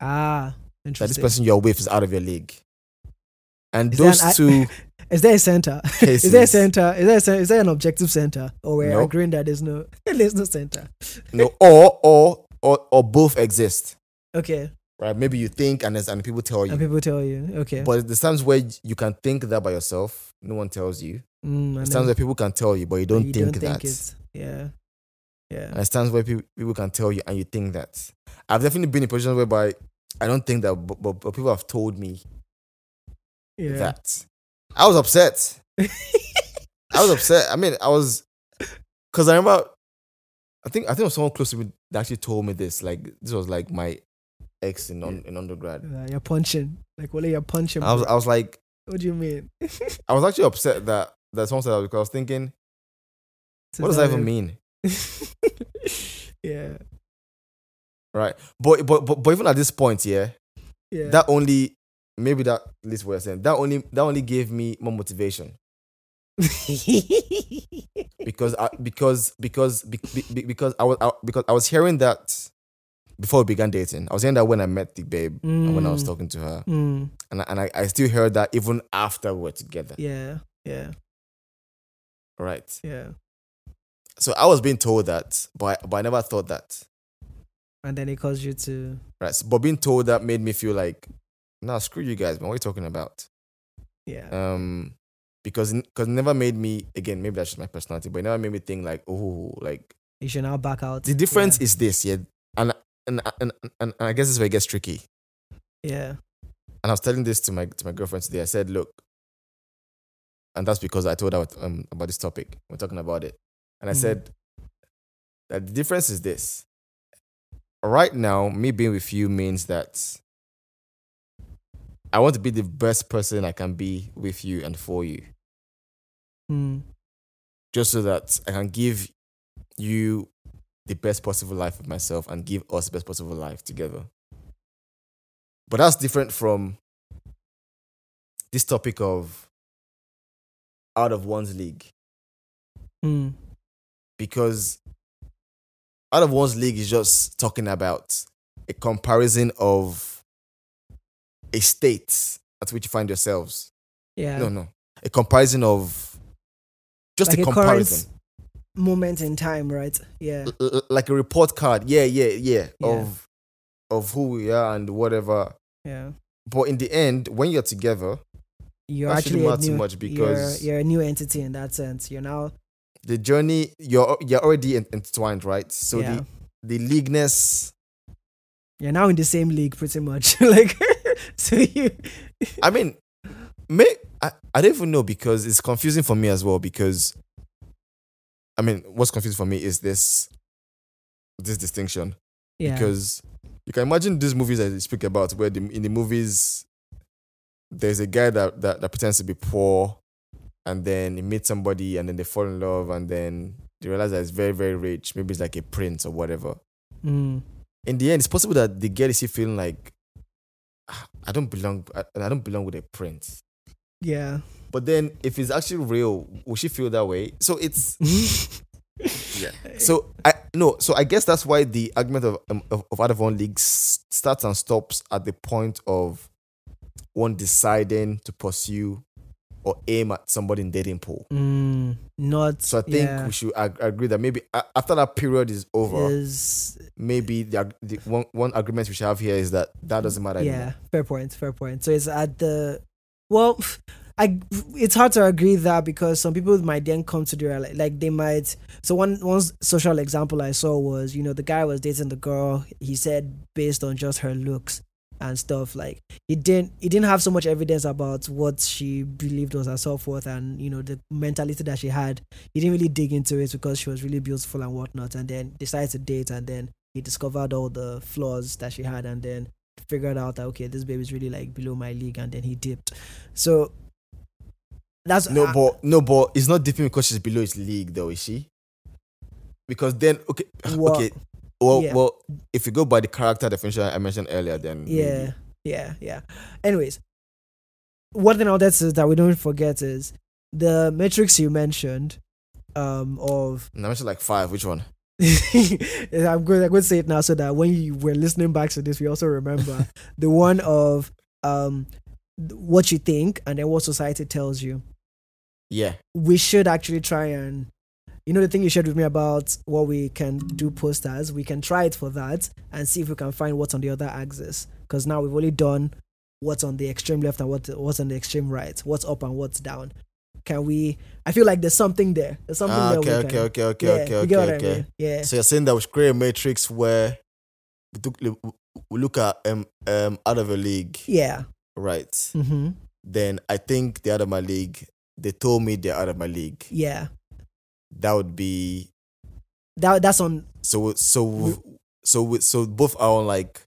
Ah, interesting. that this person you're with is out of your league. And Is those an- two Is there a center? Is there a center? Is there a, is there an objective center? Or we're No. agreeing that there's no there's no center. no or or or or both exist. Okay. Right? Maybe you think and and people tell you. And people tell you. Okay. But there's times where you can think that by yourself, no one tells you. Mm, There's times where people can tell you, but you don't you think don't that. think yeah. Yeah. And there's times where people, people can tell you and you think that. I've definitely been in positions whereby I don't think that, but, but, but people have told me Yeah. that. I was upset. I was upset. I mean, I was, because I remember, I think I think it was someone close to me that actually told me this. Like this was like my ex in un, in undergrad. Uh, you're punching. Like what are you punching? I was? I was like what do you mean? I was actually upset that that someone said that because I was thinking, what does that even mean? yeah. Right. But but but, but even at this point, yeah, Yeah. that only maybe that at least what you're saying that only that only gave me more motivation because I, because because be, be- because I was I, because I was hearing that before we began dating. I was hearing that when I met the babe and when I was Mm. talking to her, Mm, and I, and I, I still heard that even after we were together. yeah. Yeah. Right. Yeah. So I was being told that, but I, but I never thought that. And then it caused you to Right. So, but being told that made me feel like, nah, screw you guys, man. What are you talking about? yeah. um because because never made me again maybe that's just my personality but it never made me think like oh like you should now back out. the difference is this yeah and and, and and and I guess this is where it gets tricky Yeah. and I was telling this to my to my girlfriend today I said look and that's because I told her um, about this topic we're talking about it and I Mhm. said that the difference is this right now me being with you means that I want to be the best person I can be with you and for you Mm. just so that I can give you the best possible life of myself and give us the best possible life together. But that's different from this topic of out of one's league Mm. because out of one's league is just talking about a comparison of a state at which you find yourselves. Yeah. No, no. A comparison of just Like a a comparison. moment in time, right? Yeah. L- l- like a report card. Yeah, yeah, yeah, Yeah. Of of who we are and whatever. Yeah. But in the end, when you're together, You're actually shouldn't too much because- you're, you're a new entity in that sense. You're now the journey you're you're already in- intertwined, right? So yeah. the the leagueness. You're now in the same league pretty much. like so you I mean, may I, I don't even know because it's confusing for me as well because I mean what's confusing for me is this this distinction Yeah. because you can imagine these movies that you speak about where the, in the movies there's a guy that, that that pretends to be poor and then he meets somebody and then they fall in love and then they realize that he's very very rich maybe it's like a prince or whatever Mm. in the end it's possible that the girl is still feeling like "Ah, I don't belong I, I don't belong with a prince. Yeah. but then if it's actually real will she feel that way? So it's yeah. So i no so i guess that's why the argument of um, of, of out of one league starts and stops at the point of one deciding to pursue or aim at somebody in dating pool Mm, not. so i think yeah, we should ag- agree that maybe after that period is over is maybe the, the one, one agreement we should have here is that that doesn't matter yeah. anymore. Fair point. Fair point. So it's at the. Well, I. It's hard to agree that because some people might then come to the like they might. So one one social example I saw was you know the guy was dating the girl. He said based on just her looks and stuff like he didn't he didn't have so much evidence about what she believed was her self-worth and you know the mentality that she had. He didn't really dig into it because she was really beautiful and whatnot and then decided to date and then he discovered all the flaws that she had and then figured out that okay this baby's really like below my league and then he dipped. So that's No, I- but no, but it's not dipping because she's below his league, though, is she? Because then, okay, Well, okay, well, yeah. well, if you go by the character definition I mentioned earlier, then yeah maybe. yeah yeah anyways one thing I'll is that we don't forget is the metrics you mentioned um of I mentioned like five. Which one? I'm going I'm going to say it now so that when you were listening back to this we also remember the one of um what you think and then what society tells you Yeah, we should actually try and you know the thing you shared with me about what we can do posters we can try it for that and see if we can find what's on the other axis because now we've only done what's on the extreme left and what what's on the extreme right what's up and what's down can we i feel like there's something there there's something Ah, there okay, we okay, can, okay, okay, yeah, okay, you get okay, I mean? yeah So you're saying that we should create a matrix where we, took, we look at um um out of a league, yeah right? mm-hmm. Then I think they're out of my league. They told me they're out of my league. yeah That would be that that's on so so so so both are on like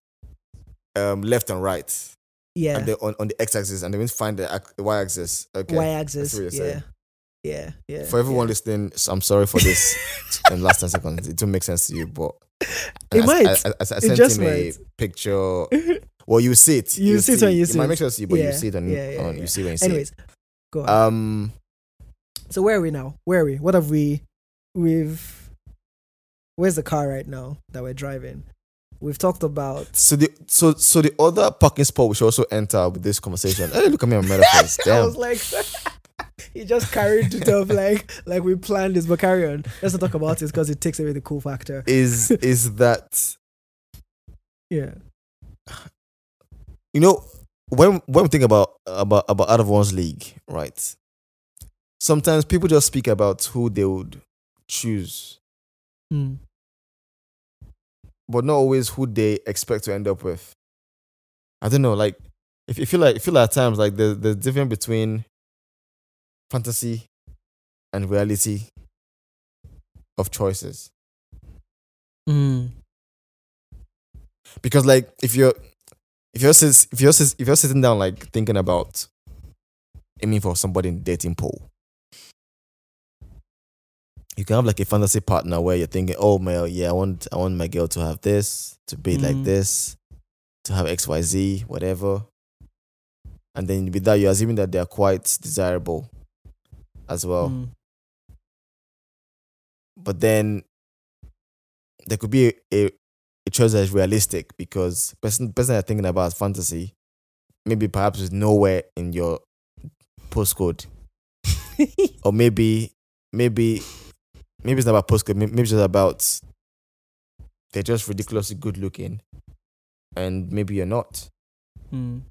um left and right. yeah and they're on, on the x-axis and they will find the y-axis okay y-axis yeah saying. yeah yeah for everyone yeah. listening i'm sorry for this in the last 10 seconds it don't make sense to you but It I, might. I, I, I, It sent just him a might. picture well you see it You see it when you see might it. make sense to you but Yeah, you see it on, yeah, yeah, on yeah. you see when you see anyways go on um So where are we now? Where are we? What have we? We've. Where's the car right now that we're driving? We've talked about. so the so so the other parking spot we should also enter with this conversation hey look at me on metaphors I damn was like, he just carried it up like like we planned this. But carry on. Let's not talk about it because it takes away the cool factor. is is that Yeah. you know when when we think about about about out of one's league, right? Sometimes people just speak about who they would choose, Mm. but not always who they expect to end up with. I don't know, like if you feel like feel at times like the the difference between fantasy and reality of choices. Mm. because like if you're if you're if you're if you're sitting down like thinking about aiming for somebody in dating pool you can have like a fantasy partner where you're thinking oh man yeah i want i want my girl to have this to be like Mhm. this to have xyz whatever and then with that you're assuming that they're quite desirable as well Mm. but then there could be a, a, a choice that is realistic because person person you're thinking about is fantasy maybe perhaps is nowhere in your postcode or maybe maybe maybe it's not about postcode maybe it's just about they're just ridiculously good looking and maybe you're not Mm.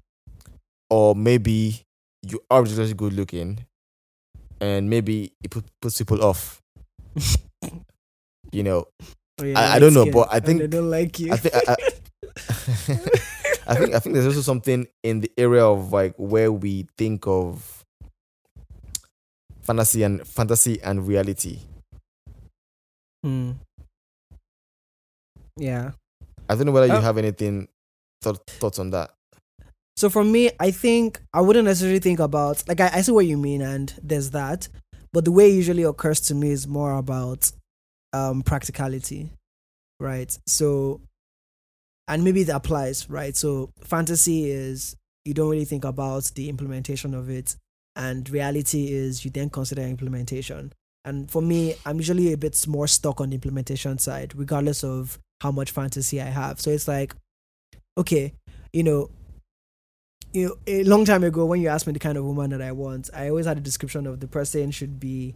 or maybe you are ridiculously good looking and maybe it put, puts people off you know Oh, yeah, I- I don't know, but I think- they don't like you. I think I, I, I think I think there's also something in the area of like where we think of fantasy and fantasy and reality. Hmm. Yeah. I don't know whether you Uh, have anything thought, thoughts on that. So for me, I think I wouldn't necessarily think about like I, I see what you mean and there's that, but the way it usually occurs to me is more about um practicality, right? So and maybe that applies, right? So fantasy is you don't really think about the implementation of it, and reality is you then consider implementation. And for me, I'm usually a bit more stuck on the implementation side, regardless of how much fantasy I have. So it's like, okay, you know, you know, a long time ago when you asked me the kind of woman that I want, I always had a description of the person should be,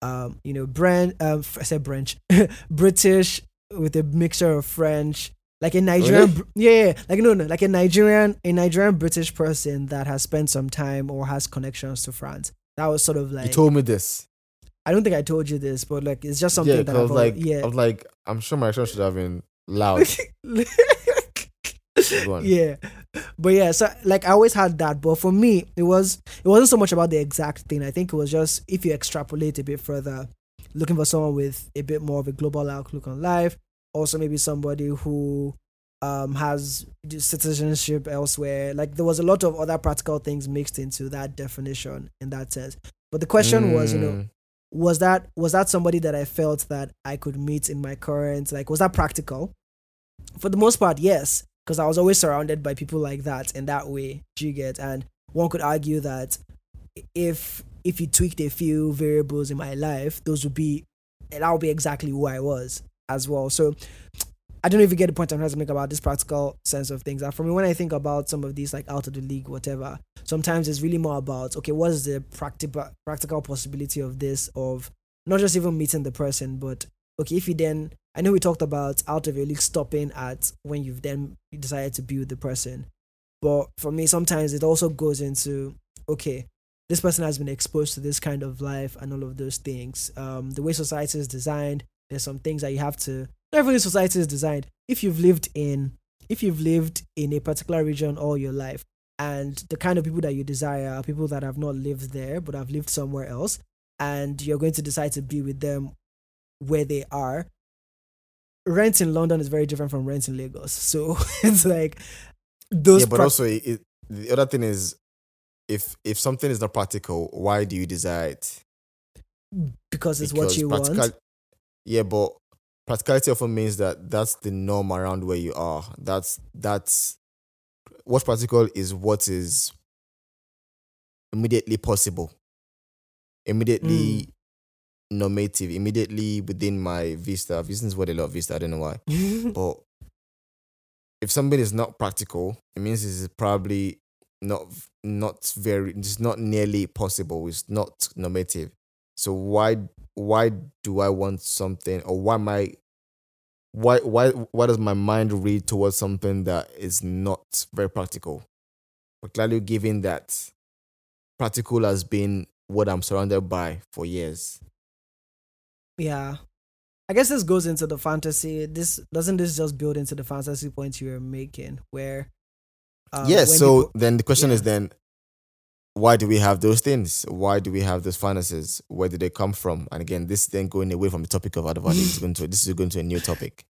um, you know, brand, um, I said French, British with a mixture of French, like a Nigerian, Really? Yeah, yeah, like no, no, like a Nigerian, a Nigerian British person that has spent some time or has connections to France. That was sort of like you told me this. I don't think I told you this, but like it's just something yeah, that I've like, yeah. I was like, I'm sure my reaction should have been loud. Yeah. But yeah so like i always had that but for me it was it wasn't so much about the exact thing. I think it was just if you extrapolate a bit further looking for someone with a bit more of a global outlook on life also maybe somebody who um has citizenship elsewhere like there was a lot of other practical things mixed into that definition in that sense. But the question was you know Mm, was that was that somebody that I felt that I could meet in my current like was that practical? For the most part, yes, because I was always surrounded by people like that in that way. Do you get? And one could argue that if if you tweaked a few variables in my life, those would be that would be exactly who I was as well. So I don't you get the point I'm trying to make about this practical sense of things. For me, when I think about some of these like out of the league, whatever, sometimes it's really more about okay, what is the practical practical possibility of this of not just even meeting the person, but okay, if you then I know we talked about out of your league stopping at when you've then decided to be with the person. But for me, sometimes it also goes into okay, this person has been exposed to this kind of life and all of those things. Um, the way society is designed, there's some things that you have to. Not every society is designed. If you've lived in, if you've lived in a particular region all your life, and the kind of people that you desire are people that have not lived there but have lived somewhere else, and you're going to decide to be with them where they are. Rent in London is very different from rent in Lagos, so it's like those. yeah, but prac- also it, the other thing is, if if something is not practical, why do you desire it? because it's what Because you want. Yeah, but practicality often means that that's the norm around where you are. That's that's what's practical is what is immediately possible, immediately hmm. normative, immediately within my vista. Vista is what I love vista. I don't know why, but if something is not practical, it means it's probably not not very. It's not nearly possible. It's not normative. So why why do I want something or why am I why why why does my mind read towards something that is not very practical? Particularly given that practical has been what I'm surrounded by for years. Yeah. I guess this goes into the fantasy. This doesn't this just build into the fantasy point you were making, where um, yes, so people- then the question is then why do we have those things? Why do we have those finances? Where do they come from? And again, this is then going away from the topic of is going to this is going to a new topic.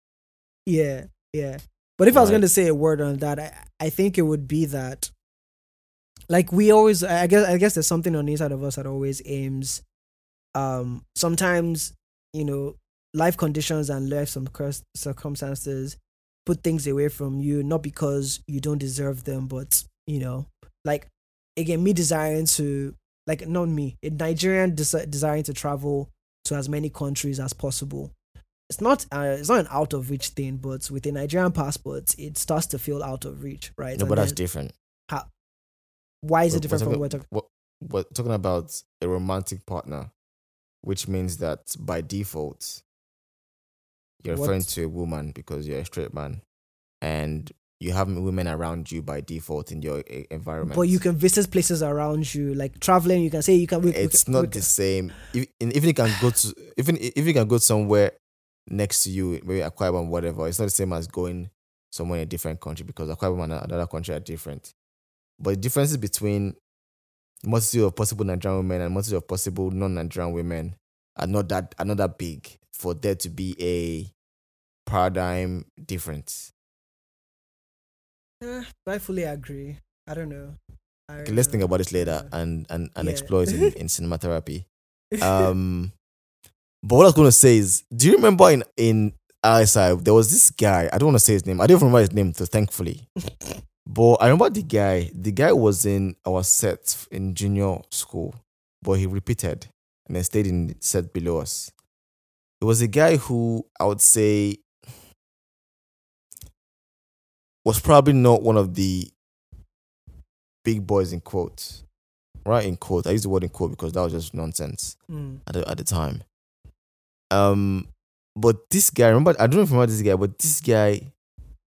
yeah, yeah. But if I was going to say a word on that, I, I think it would be that, like we always, I guess, I guess there's something on the inside of us that always aims. Um, sometimes you know, life conditions and life circum- circumstances put things away from you, not because you don't deserve them, but you know, like again, me desiring to, like, not me, a Nigerian desi- desiring to travel to as many countries as possible. It's not, uh, it's not an out of reach thing, but with a Nigerian passport, it starts to feel out of reach, right? No, And but that's different. why is We're- it different we're from what? talking, what we're talking about a romantic partner, which means that by default, you're What- referring to a woman because you're a straight man, and you have women around you by default in your e- environment. But you can visit places around you, like traveling. You can say you can. We, we it's can- not we the same. If, even you can go to even if you can go somewhere next to you, maybe Akwa Ibom, whatever. It's not the same as going somewhere in a different country because Akwa Ibom and another country are different. But the differences between multitude of possible Nigerian women and multitude of possible non-Nigerian women are not that are not that big for there to be a paradigm difference. Eh, I fully agree. I don't know. I Okay, let's think about this later and and, and Yeah. explore it in, in cinematherapy. Um, but what I was going to say is, do you remember in in RSI there was this guy? I don't want to say his name. I don't even remember his name, so thankfully. but I remember the guy. The guy was in our set in junior school, but he repeated and then stayed in the set below us. It was a guy who I would say was probably not one of the big boys in quotes. Right in quotes. I use the word in quote because that was just nonsense Mm. at the, at the time. Um, but this guy, remember, I don't remember this guy, but this guy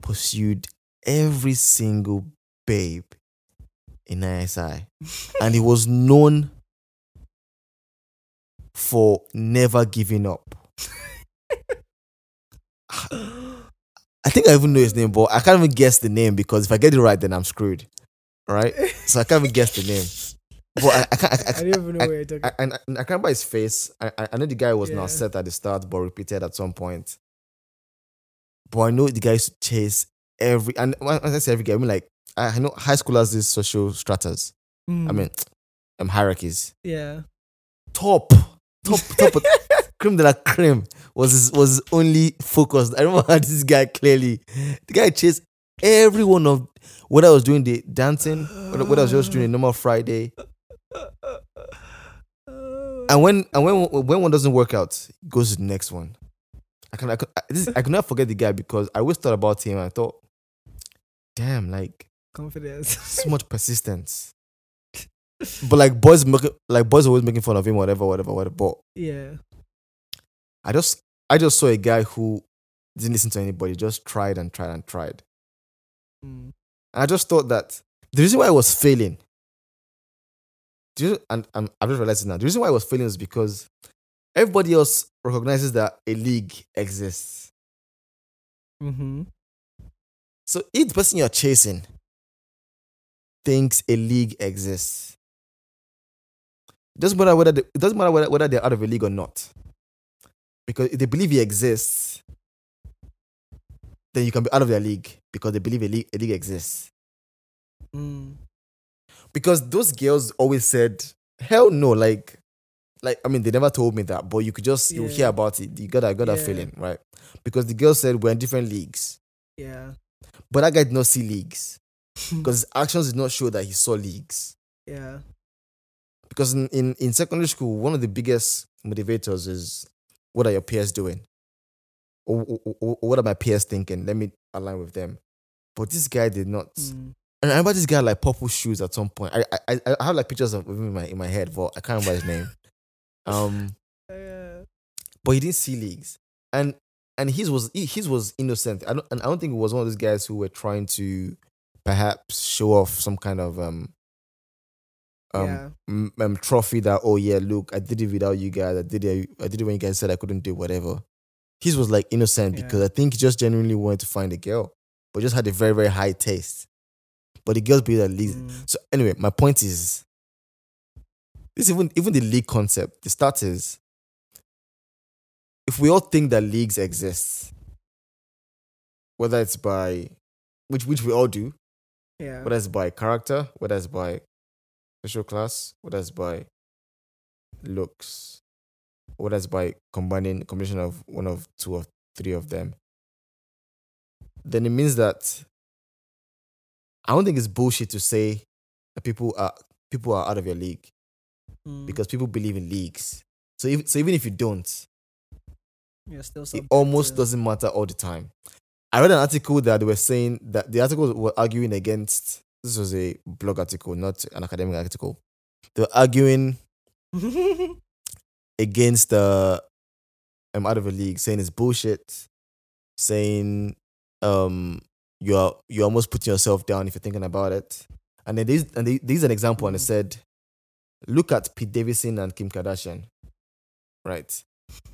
pursued every single babe in ISI, and he was known for never giving up. I think I even know his name, but I can't even guess the name because if I get it right, then I'm screwed. Right? So I can't even guess the name. But I, I can't. I, I, I don't even know where you're talking. I, I, and I can't remember his face. I, I I know the guy was Yeah. not set at the start, but repeated at some point. But I know the guy used to chase every and when I say every guy, I mean like I I know high schoolers these social stratas. I Mm. mean, um, hierarchies. yeah. Top, top, top, creme de la creme was his, was his only focus. I remember how this guy clearly. The guy chased every one of what I was doing the dancing, what I was just doing a normal Friday. And when and when when one doesn't work out, he goes to the next one. I can I I, this, I could not forget the guy because I always thought about him. And I thought, damn, like confidence. so much persistence. But like boys, make, like boys always making fun of him, whatever, whatever, whatever. But yeah. I just I just saw a guy who didn't listen to anybody, just tried and tried and tried. Mm. And I just thought that the reason why I was failing, do you, and I'm, I've just realized it now. The reason why I was failing is because everybody else recognizes that a league exists. Mm-hmm. So if the person you're chasing thinks a league exists, it doesn't matter whether they, it doesn't matter whether, whether they're out of a league or not. Because if they believe he exists, then you can be out of their league because they believe a league, a league exists. Mm. because those girls always said, "Hell no!" Like, like I mean, they never told me that, but you could just you hear about it. You got that, got that feeling, right? Because the girl said we're in different leagues, Yeah. but that guy did not see leagues because his actions did not show that he saw leagues. yeah. Because in, in in secondary school, one of the biggest motivators is what are your peers doing, or, or- or- what are my peers thinking? Let me align with them. But this guy did not. Mm. And I remember this guy had, like purple shoes at some point. I I, I have like pictures of him in my in my head, but I can't remember his name. Um, Yeah. but he didn't see leagues, and and his was his was innocent. I don't and I don't think it was one of those guys who were trying to perhaps show off some kind of um um, yeah. m- um trophy that oh yeah look I did it without you guys I did it I did it when you guys said I couldn't do whatever. His was like innocent Yeah. because I think he just genuinely wanted to find a girl, but just had a very very high taste. But the girls believe that leagues Mm. so anyway, my point is this even even the league concept, the start is if we all think that leagues exist, whether it's by which which we all do, Yeah. whether it's by character, whether it's by social class, whether it's by looks, whether it's by combining combination of one of two or three of them, then it means that I don't think it's bullshit to say that people are people are out of your league Mm. because people believe in leagues. So if, so even if you don't, You're still it almost to- doesn't matter all the time. I read an article that they were saying that the articles were arguing against. This was a blog article, not an academic article. They were arguing against the I'm out of a league, saying it's bullshit, saying um you're you're almost putting yourself down if you're thinking about it. And then this and is an example, and it said, look at Pete Davidson and Kim Kardashian, right?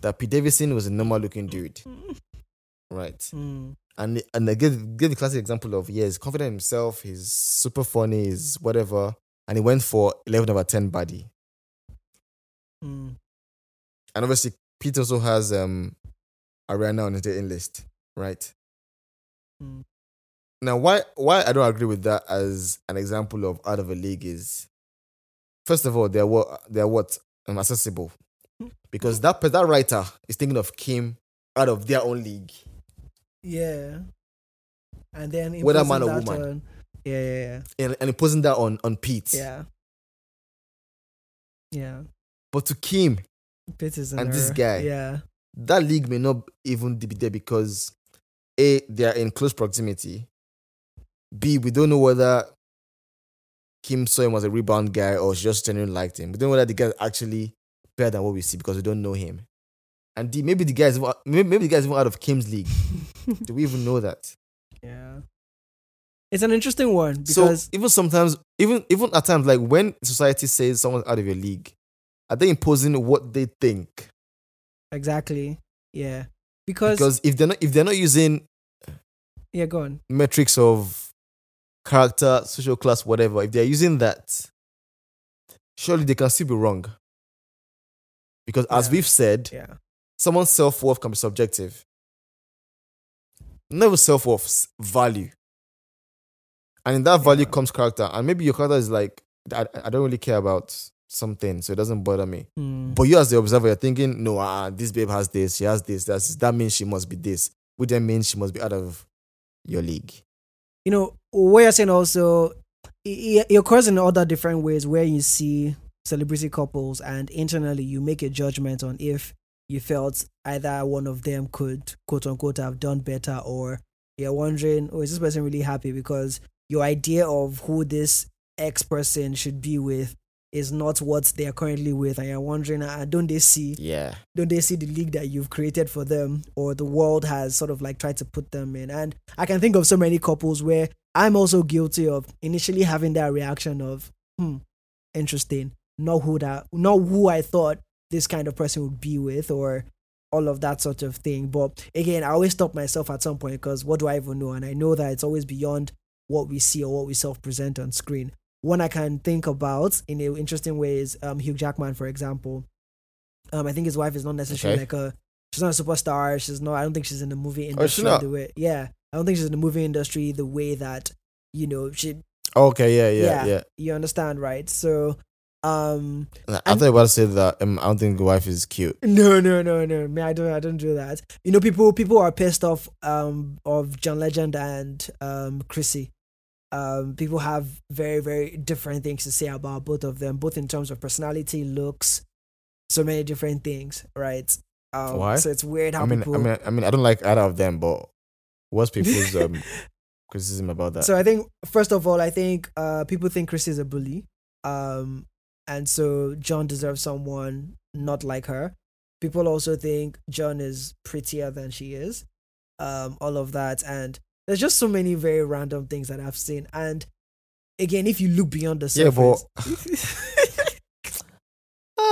That Pete Davidson was a normal looking dude, right? Mm. And and I give give the classic example of yeah, he's confident in himself, he's super funny, he's whatever, and he went for eleven over ten body. Mm. And obviously, Pete also has um Ariana on his dating list, right? Mm. Now, why why I don't agree with that as an example of out of a league is, first of all, they're what they're what um, accessible, because that that writer is thinking of Kim out of their own league. Yeah. And then Whether man or woman. on- yeah, yeah, and, and imposing that on on Pete. yeah. Yeah. Yeah. But to Kim, Pete is And this guy. Yeah. that league may not even be there because A, they are in close proximity. B, we don't know whether Kim saw him as a rebound guy or she just genuinely liked him. We don't know whether the guy actually better than what we see because we don't know him. And D, maybe the guys, maybe, the guy is even out of Kim's league. Do we even know that? yeah. It's an interesting one so because even sometimes, even even at times, like when society says someone's out of your league, are they imposing what they think? exactly. Yeah. Because, Because if they're not if they're not using yeah, go on. metrics of character, social class, whatever, if they're using that, surely they can still be wrong. Because as Yeah. we've said, Yeah. Someone's self worth can be subjective. Never self worth, value. And in that value Yeah. comes character. And maybe your character is like, I, I don't really care about something, so it doesn't bother me. Mm. But you, as the observer, you're thinking, no, uh, this babe has this, she has this, that's, that means she must be this, which then means she must be out of your league. you know, what you're saying also, it, it occurs in other different ways where you see celebrity couples and internally you make a judgment on if you felt either one of them could quote unquote have done better or you're wondering, oh, is this person really happy? Because your idea of who this ex person should be with is not what they are currently with and you're wondering ah, don't they see Yeah. don't they see the league that you've created for them or the world has sort of like tried to put them in and i can think of so many couples where i'm also guilty of initially having that reaction of hmm interesting not who that not who i thought this kind of person would be with or all of that sort of thing but again i always stop myself at some point because what do i even know and i know that it's always beyond what we see or what we self-present on screen one i can think about in an interesting way is um, hugh jackman for example um, I think his wife is not necessarily Okay. like a. She's not a superstar. She's not. I don't think she's in the movie Oh, industry not? the way. Yeah, I don't think she's in the movie industry the way that you know she. Okay, yeah, yeah, Yeah. yeah. You understand, right? So, um, I And- thought you were about to say that um, I don't think the wife is cute. no, no, no, no. Me, I don't. I don't do that. You know, people people are pissed off um of John Legend and um Chrissy. Um, people have very very different things to say about both of them, both in terms of personality, looks, so many different things, right? Um, Why? So it's weird how I mean, people. I mean, I mean, I don't like either of them, but what's people's um, criticism about that? So I think first of all, I think uh people think Chris is a bully. Um and so John deserves someone not like her. People also think John is prettier than she is. Um all of that and there's just so many very random things that I've seen and again if you look beyond the Yeah, but- surface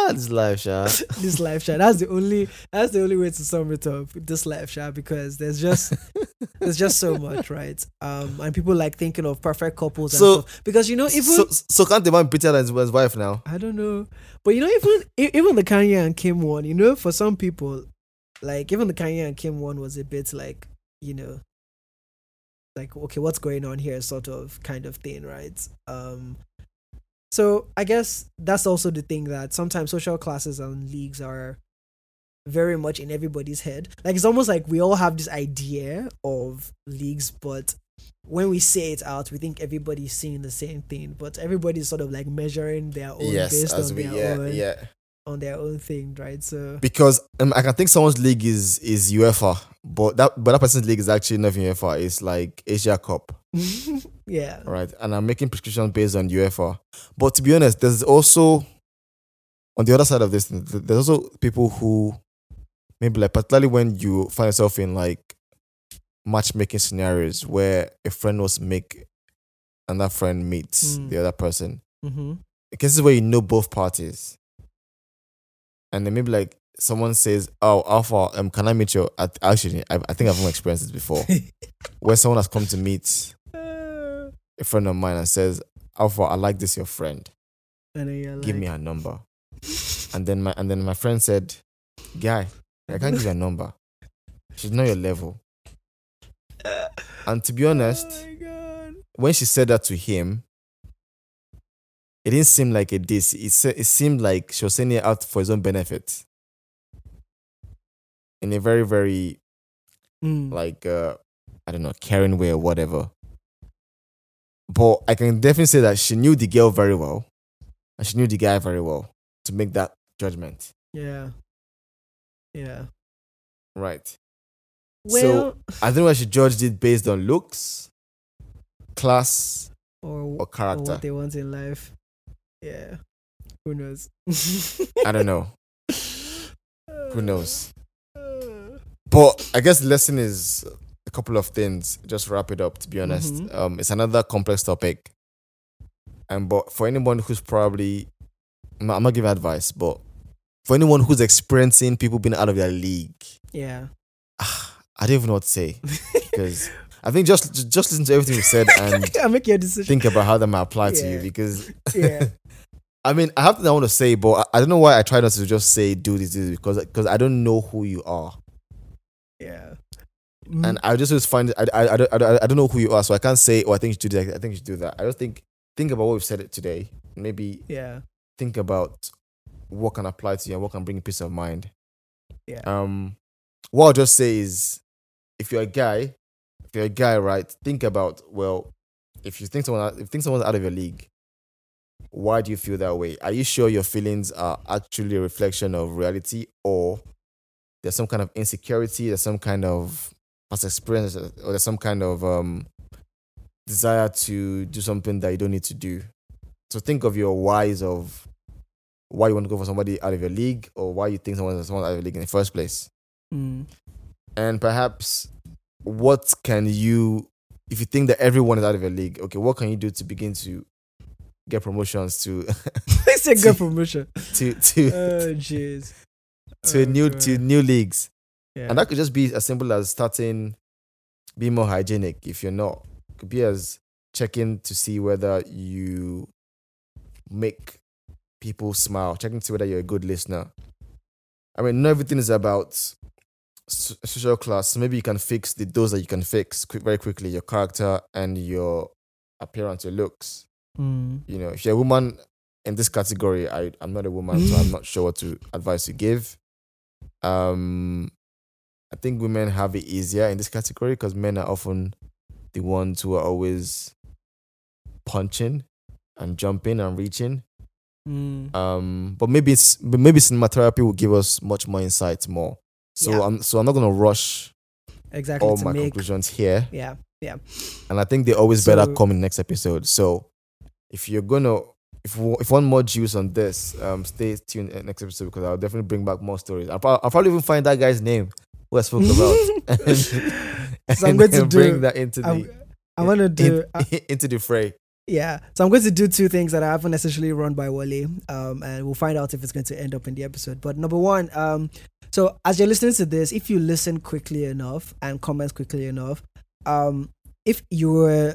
ah, this life, Sha. this life shot that's the only that's the only way to sum it up this life shot because there's just there's just so much right um and people like thinking of perfect couples and So- stuff because you know even so, so can't the man prettier than his, his wife now? I don't know. But you know, even even the Kanye and Kim one, you know, for some people, like even the Kanye and Kim one was a bit like, you know, like okay, what's going on here, sort of kind of thing, right? Um, so I guess that's also the thing that sometimes social classes and leagues are very much in everybody's head. Like it's almost like we all have this idea of leagues, but when we say it out, we think everybody's seeing the same thing, but everybody's sort of like measuring their own yes, based on we, their yeah, own yeah. on their own thing, right? So Because um, I can think someone's league is is UEFA, but that but that person's league is actually not UEFA. It's like Asia Cup. yeah, right? And I'm making prescriptions based on UEFA. But to be honest, there's also on the other side of this, there's also people who maybe like particularly when you find yourself in like matchmaking scenarios where a friend wants to make and that friend meets Mm. the other person. hmm In cases where you know both parties. And then maybe like someone says, "Oh, Alpha, um, can I meet you?" At, actually, I, I think I've experienced this before, where someone has come to meet a friend of mine and says, "Alpha, I like this your friend. Give like, me her number." And then my and then my friend said, "Guy, I can't give you a number. She's not your level." And to be honest, Oh when she said that to him, it didn't seem like a diss. It, se- it seemed like she was saying it out for his own benefit. In a very, very Mm. like uh I don't know, caring way or whatever. But I can definitely say that she knew the girl very well. And she knew the guy very well to make that judgment. Yeah. Yeah. Right. Well, So I think why she judged it based on looks, class, or, or or character. what they want in life. Yeah. Who knows? I don't know. Who knows? But I guess the lesson is couple of things. Just wrap it up. To be honest, Mhm. um, it's another complex topic. And but for anyone who's probably, I'm not, I'm not giving advice, but for anyone who's experiencing people being out of their league, Yeah. I don't even know what to say because I think just just listen to everything we said and make your decision. think about how that might apply to you because Yeah. I mean I have things I want to say, but I, I don't know why I try not to just say do this, do this because because I don't know who you are. Yeah. And I just always find I, I, I, don't, I, don't- I don't know who you are, so I can't say, oh, I think you should do that. I think you should do that. I just think think about what we've said it today. Maybe yeah. think about what can apply to you and what can bring peace of mind. Yeah. Um, what I'll just say is, if you're a guy, if you're a guy, right, think about well, if you think someone, if you think someone's out of your league, why do you feel that way? Are you sure your feelings are actually a reflection of reality, or there's some kind of insecurity, there's some kind of past experience, or there's some kind of um desire to do something that you don't need to do? So think of your whys of why you want to go for somebody out of your league or why you think someone someone out of your league in the first place. Mm. And perhaps what can you if you think that everyone is out of your league, okay, what can you do to begin to get promotions to it's a good promotion. to to Oh, jeez. to Oh, new God. to new leagues? Yeah. And that could just be as simple as starting being more hygienic if you're not. Could be as checking to see whether you make people smile, checking to see whether you're a good listener. I mean, not everything is about social class. So maybe you can fix the those that you can fix quick, very quickly your character and your appearance, your looks. Mm. You know, if you're a woman in this category, I, I'm not a woman, so I'm not sure what to advise to give. Um, I think women have it easier in this category because men are often the ones who are always punching and jumping and reaching. Mm. Um, but maybe it's but maybe cinema therapy will give us much more insight more. So Yeah. I'm so I'm not gonna rush Exactly. all to my make. conclusions here, Yeah. Yeah. And I think they always better come in next episode. So if you're gonna if if want more juice on this, um, stay tuned next episode because I'll definitely bring back more stories. I'll, I'll probably even find that guy's name I spoke about, and, So I'm going to and bring that into the I'm, I'm gonna do. uh, in- into the fray. Yeah, so I'm going to do two things that I haven't necessarily run by Wally, um, and we'll find out if it's going to end up in the episode. But number one, um, so as you're listening to this, if you listen quickly enough and comment quickly enough, um, if you were,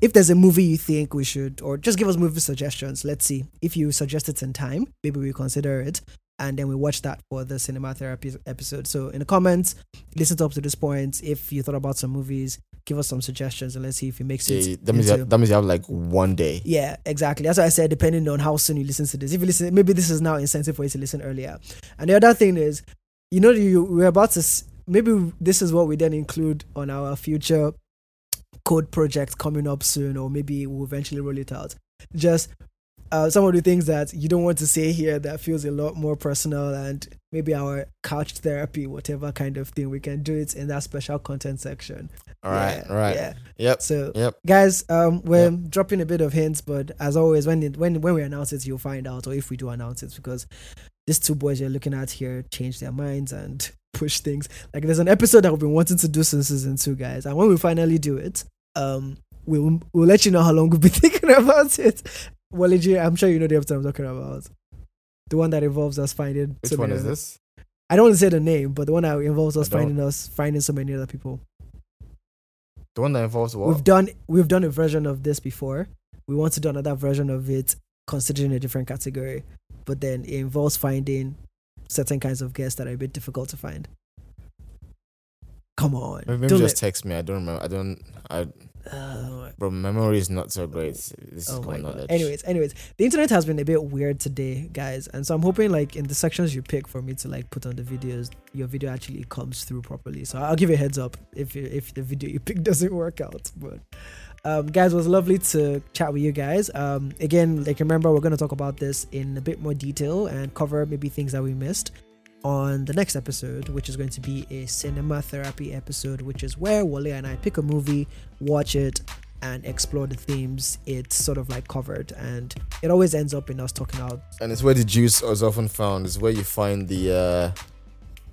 if there's a movie you think we should, or just give us movie suggestions. Let's see if you suggest it in time, maybe we consider it, and then we watch that for the cinema therapy episode. So in the comments, listen to up to this point. If you thought about some movies, give us some suggestions, and let's see if it makes Yeah, it. that means into- have, that means you have like one day. yeah, exactly. That's what I said. Depending on how soon you listen to this, if you listen, maybe this is now incentive for you to listen earlier. And the other thing is, you know, you we're about to. Maybe this is what we then include on our future code project coming up soon, or maybe we'll eventually roll it out. Just uh, some of the things that you don't want to say here that feels a lot more personal, and maybe our couch therapy, whatever kind of thing, we can do it in that special content section. All right, Yeah, all right. Yeah. Yep, So yep. guys um we're dropping a bit of hints but as always when it, when when we announce it you'll find out or if we do announce it because these two boys you're looking at here change their minds and push things like there's an episode that we've been wanting to do since season two guys and when we finally do it um we'll we'll let you know how long we've been thinking about it well i'm sure you know the episode i'm talking about the one that involves us finding Which one is other- this? I don't want to say the name, but the one that involves us finding us finding so many other people. The one that involves what? We've done we've done a version of this before. We want to do another version of it, considering a different category, but then it involves finding certain kinds of guests that are a bit difficult to find. Come on, Maybe, maybe just let- text me. I don't remember. I don't. I. Uh, Bro, memory is not so great. This is Oh my common god. knowledge. Anyways, anyways, the internet has been a bit weird today, guys, and so I'm hoping like in the sections you pick for me to like put on the videos, your video actually comes through properly. So I'll give you a heads up if if the video you pick doesn't work out. But um, guys, it was lovely to chat with you guys. Um, again, like remember, we're gonna talk about this in a bit more detail and cover maybe things that we missed on the next episode, which is going to be a cinema therapy episode, which is where Wale and I pick a movie, watch it, and explore the themes it's sort of like covered. And it always ends up in us talking out. and it's where the juice is often found. It's where you find the uh,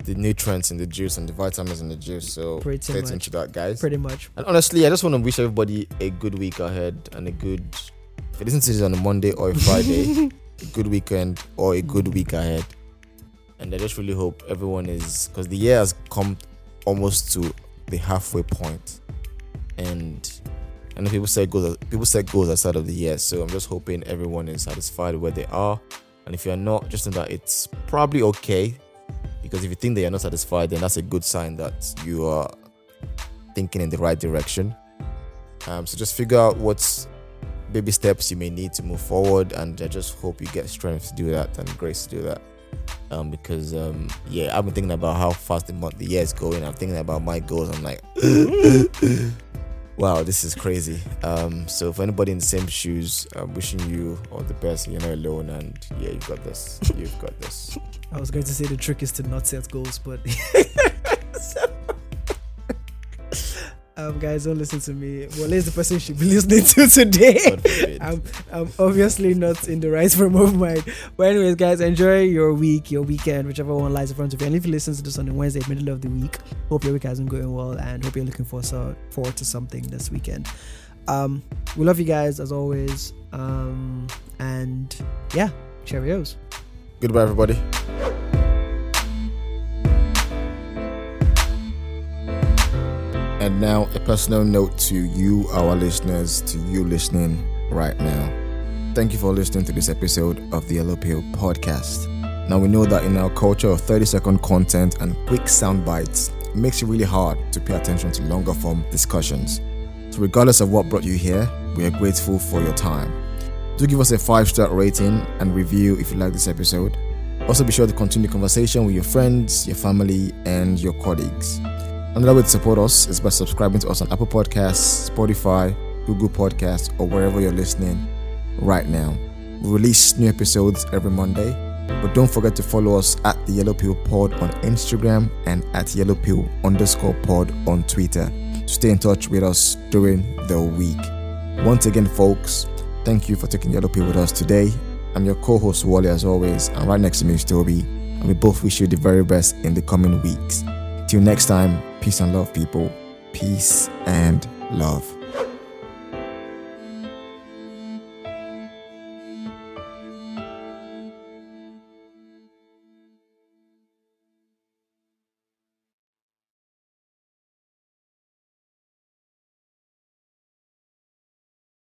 the nutrients in the juice and the vitamins in the juice. So Pretty stay tuned to that, guys. Pretty much. And honestly, I just want to wish everybody a good week ahead and a good. If you listen to this on a Monday or a Friday, a good weekend or a good week ahead. And I just really hope everyone is because the year has come almost to the halfway point, and and people set goals. People set goals at the start of the year, so I'm just hoping everyone is satisfied where they are. And if you're not, just know that it's probably okay. Because if you think that you're not satisfied, then that's a good sign that you are thinking in the right direction. Um, so just figure out what's baby steps you may need to move forward, and I just hope you get strength to do that and grace to do that. Um, because um, yeah, I've been thinking about how fast the month, the year is going. I'm thinking about my goals. I'm like, wow, this is crazy. Um, so for anybody in the same shoes, I'm wishing you all the best. You're not alone, and yeah, you've got this. You've got this. I was going to say the trick is to not set goals, but um, guys, don't listen to me. Well, is the person you should be listening to today. I'm, I'm obviously not in the right frame of mind. But anyways, guys, enjoy your week, your weekend, whichever one lies in front of you. And if you listen to this on a Wednesday, middle of the week, hope your week has been going well and hope you're looking for so, forward to something this weekend. Um, we love you guys as always. Um, and yeah, cheerios. Goodbye, everybody. And now, a personal note to you, our listeners, to you listening right now. Thank you for listening to this episode of the Yellow Pill podcast. Now, we know that in our culture of 30 second content and quick sound bites, it makes it really hard to pay attention to longer form discussions. So, regardless of what brought you here, we are grateful for your time. Do give us a five star rating and review if you like this episode. Also, be sure to continue the conversation with your friends, your family, and your colleagues. Another way to support us is by subscribing to us on Apple Podcasts, Spotify, Google Podcasts, or wherever you're listening right now. We release new episodes every Monday, but don't forget to follow us at the Yellow Pill Pod on Instagram and at Yellow Pill underscore pod on Twitter to stay in touch with us during the week. Once again, folks, thank you for taking Yellow Pill with us today. I'm your co-host Wally as always, and right next to me is Toby, and we both wish you the very best in the coming weeks. Till next time, peace and love, people. Peace and love.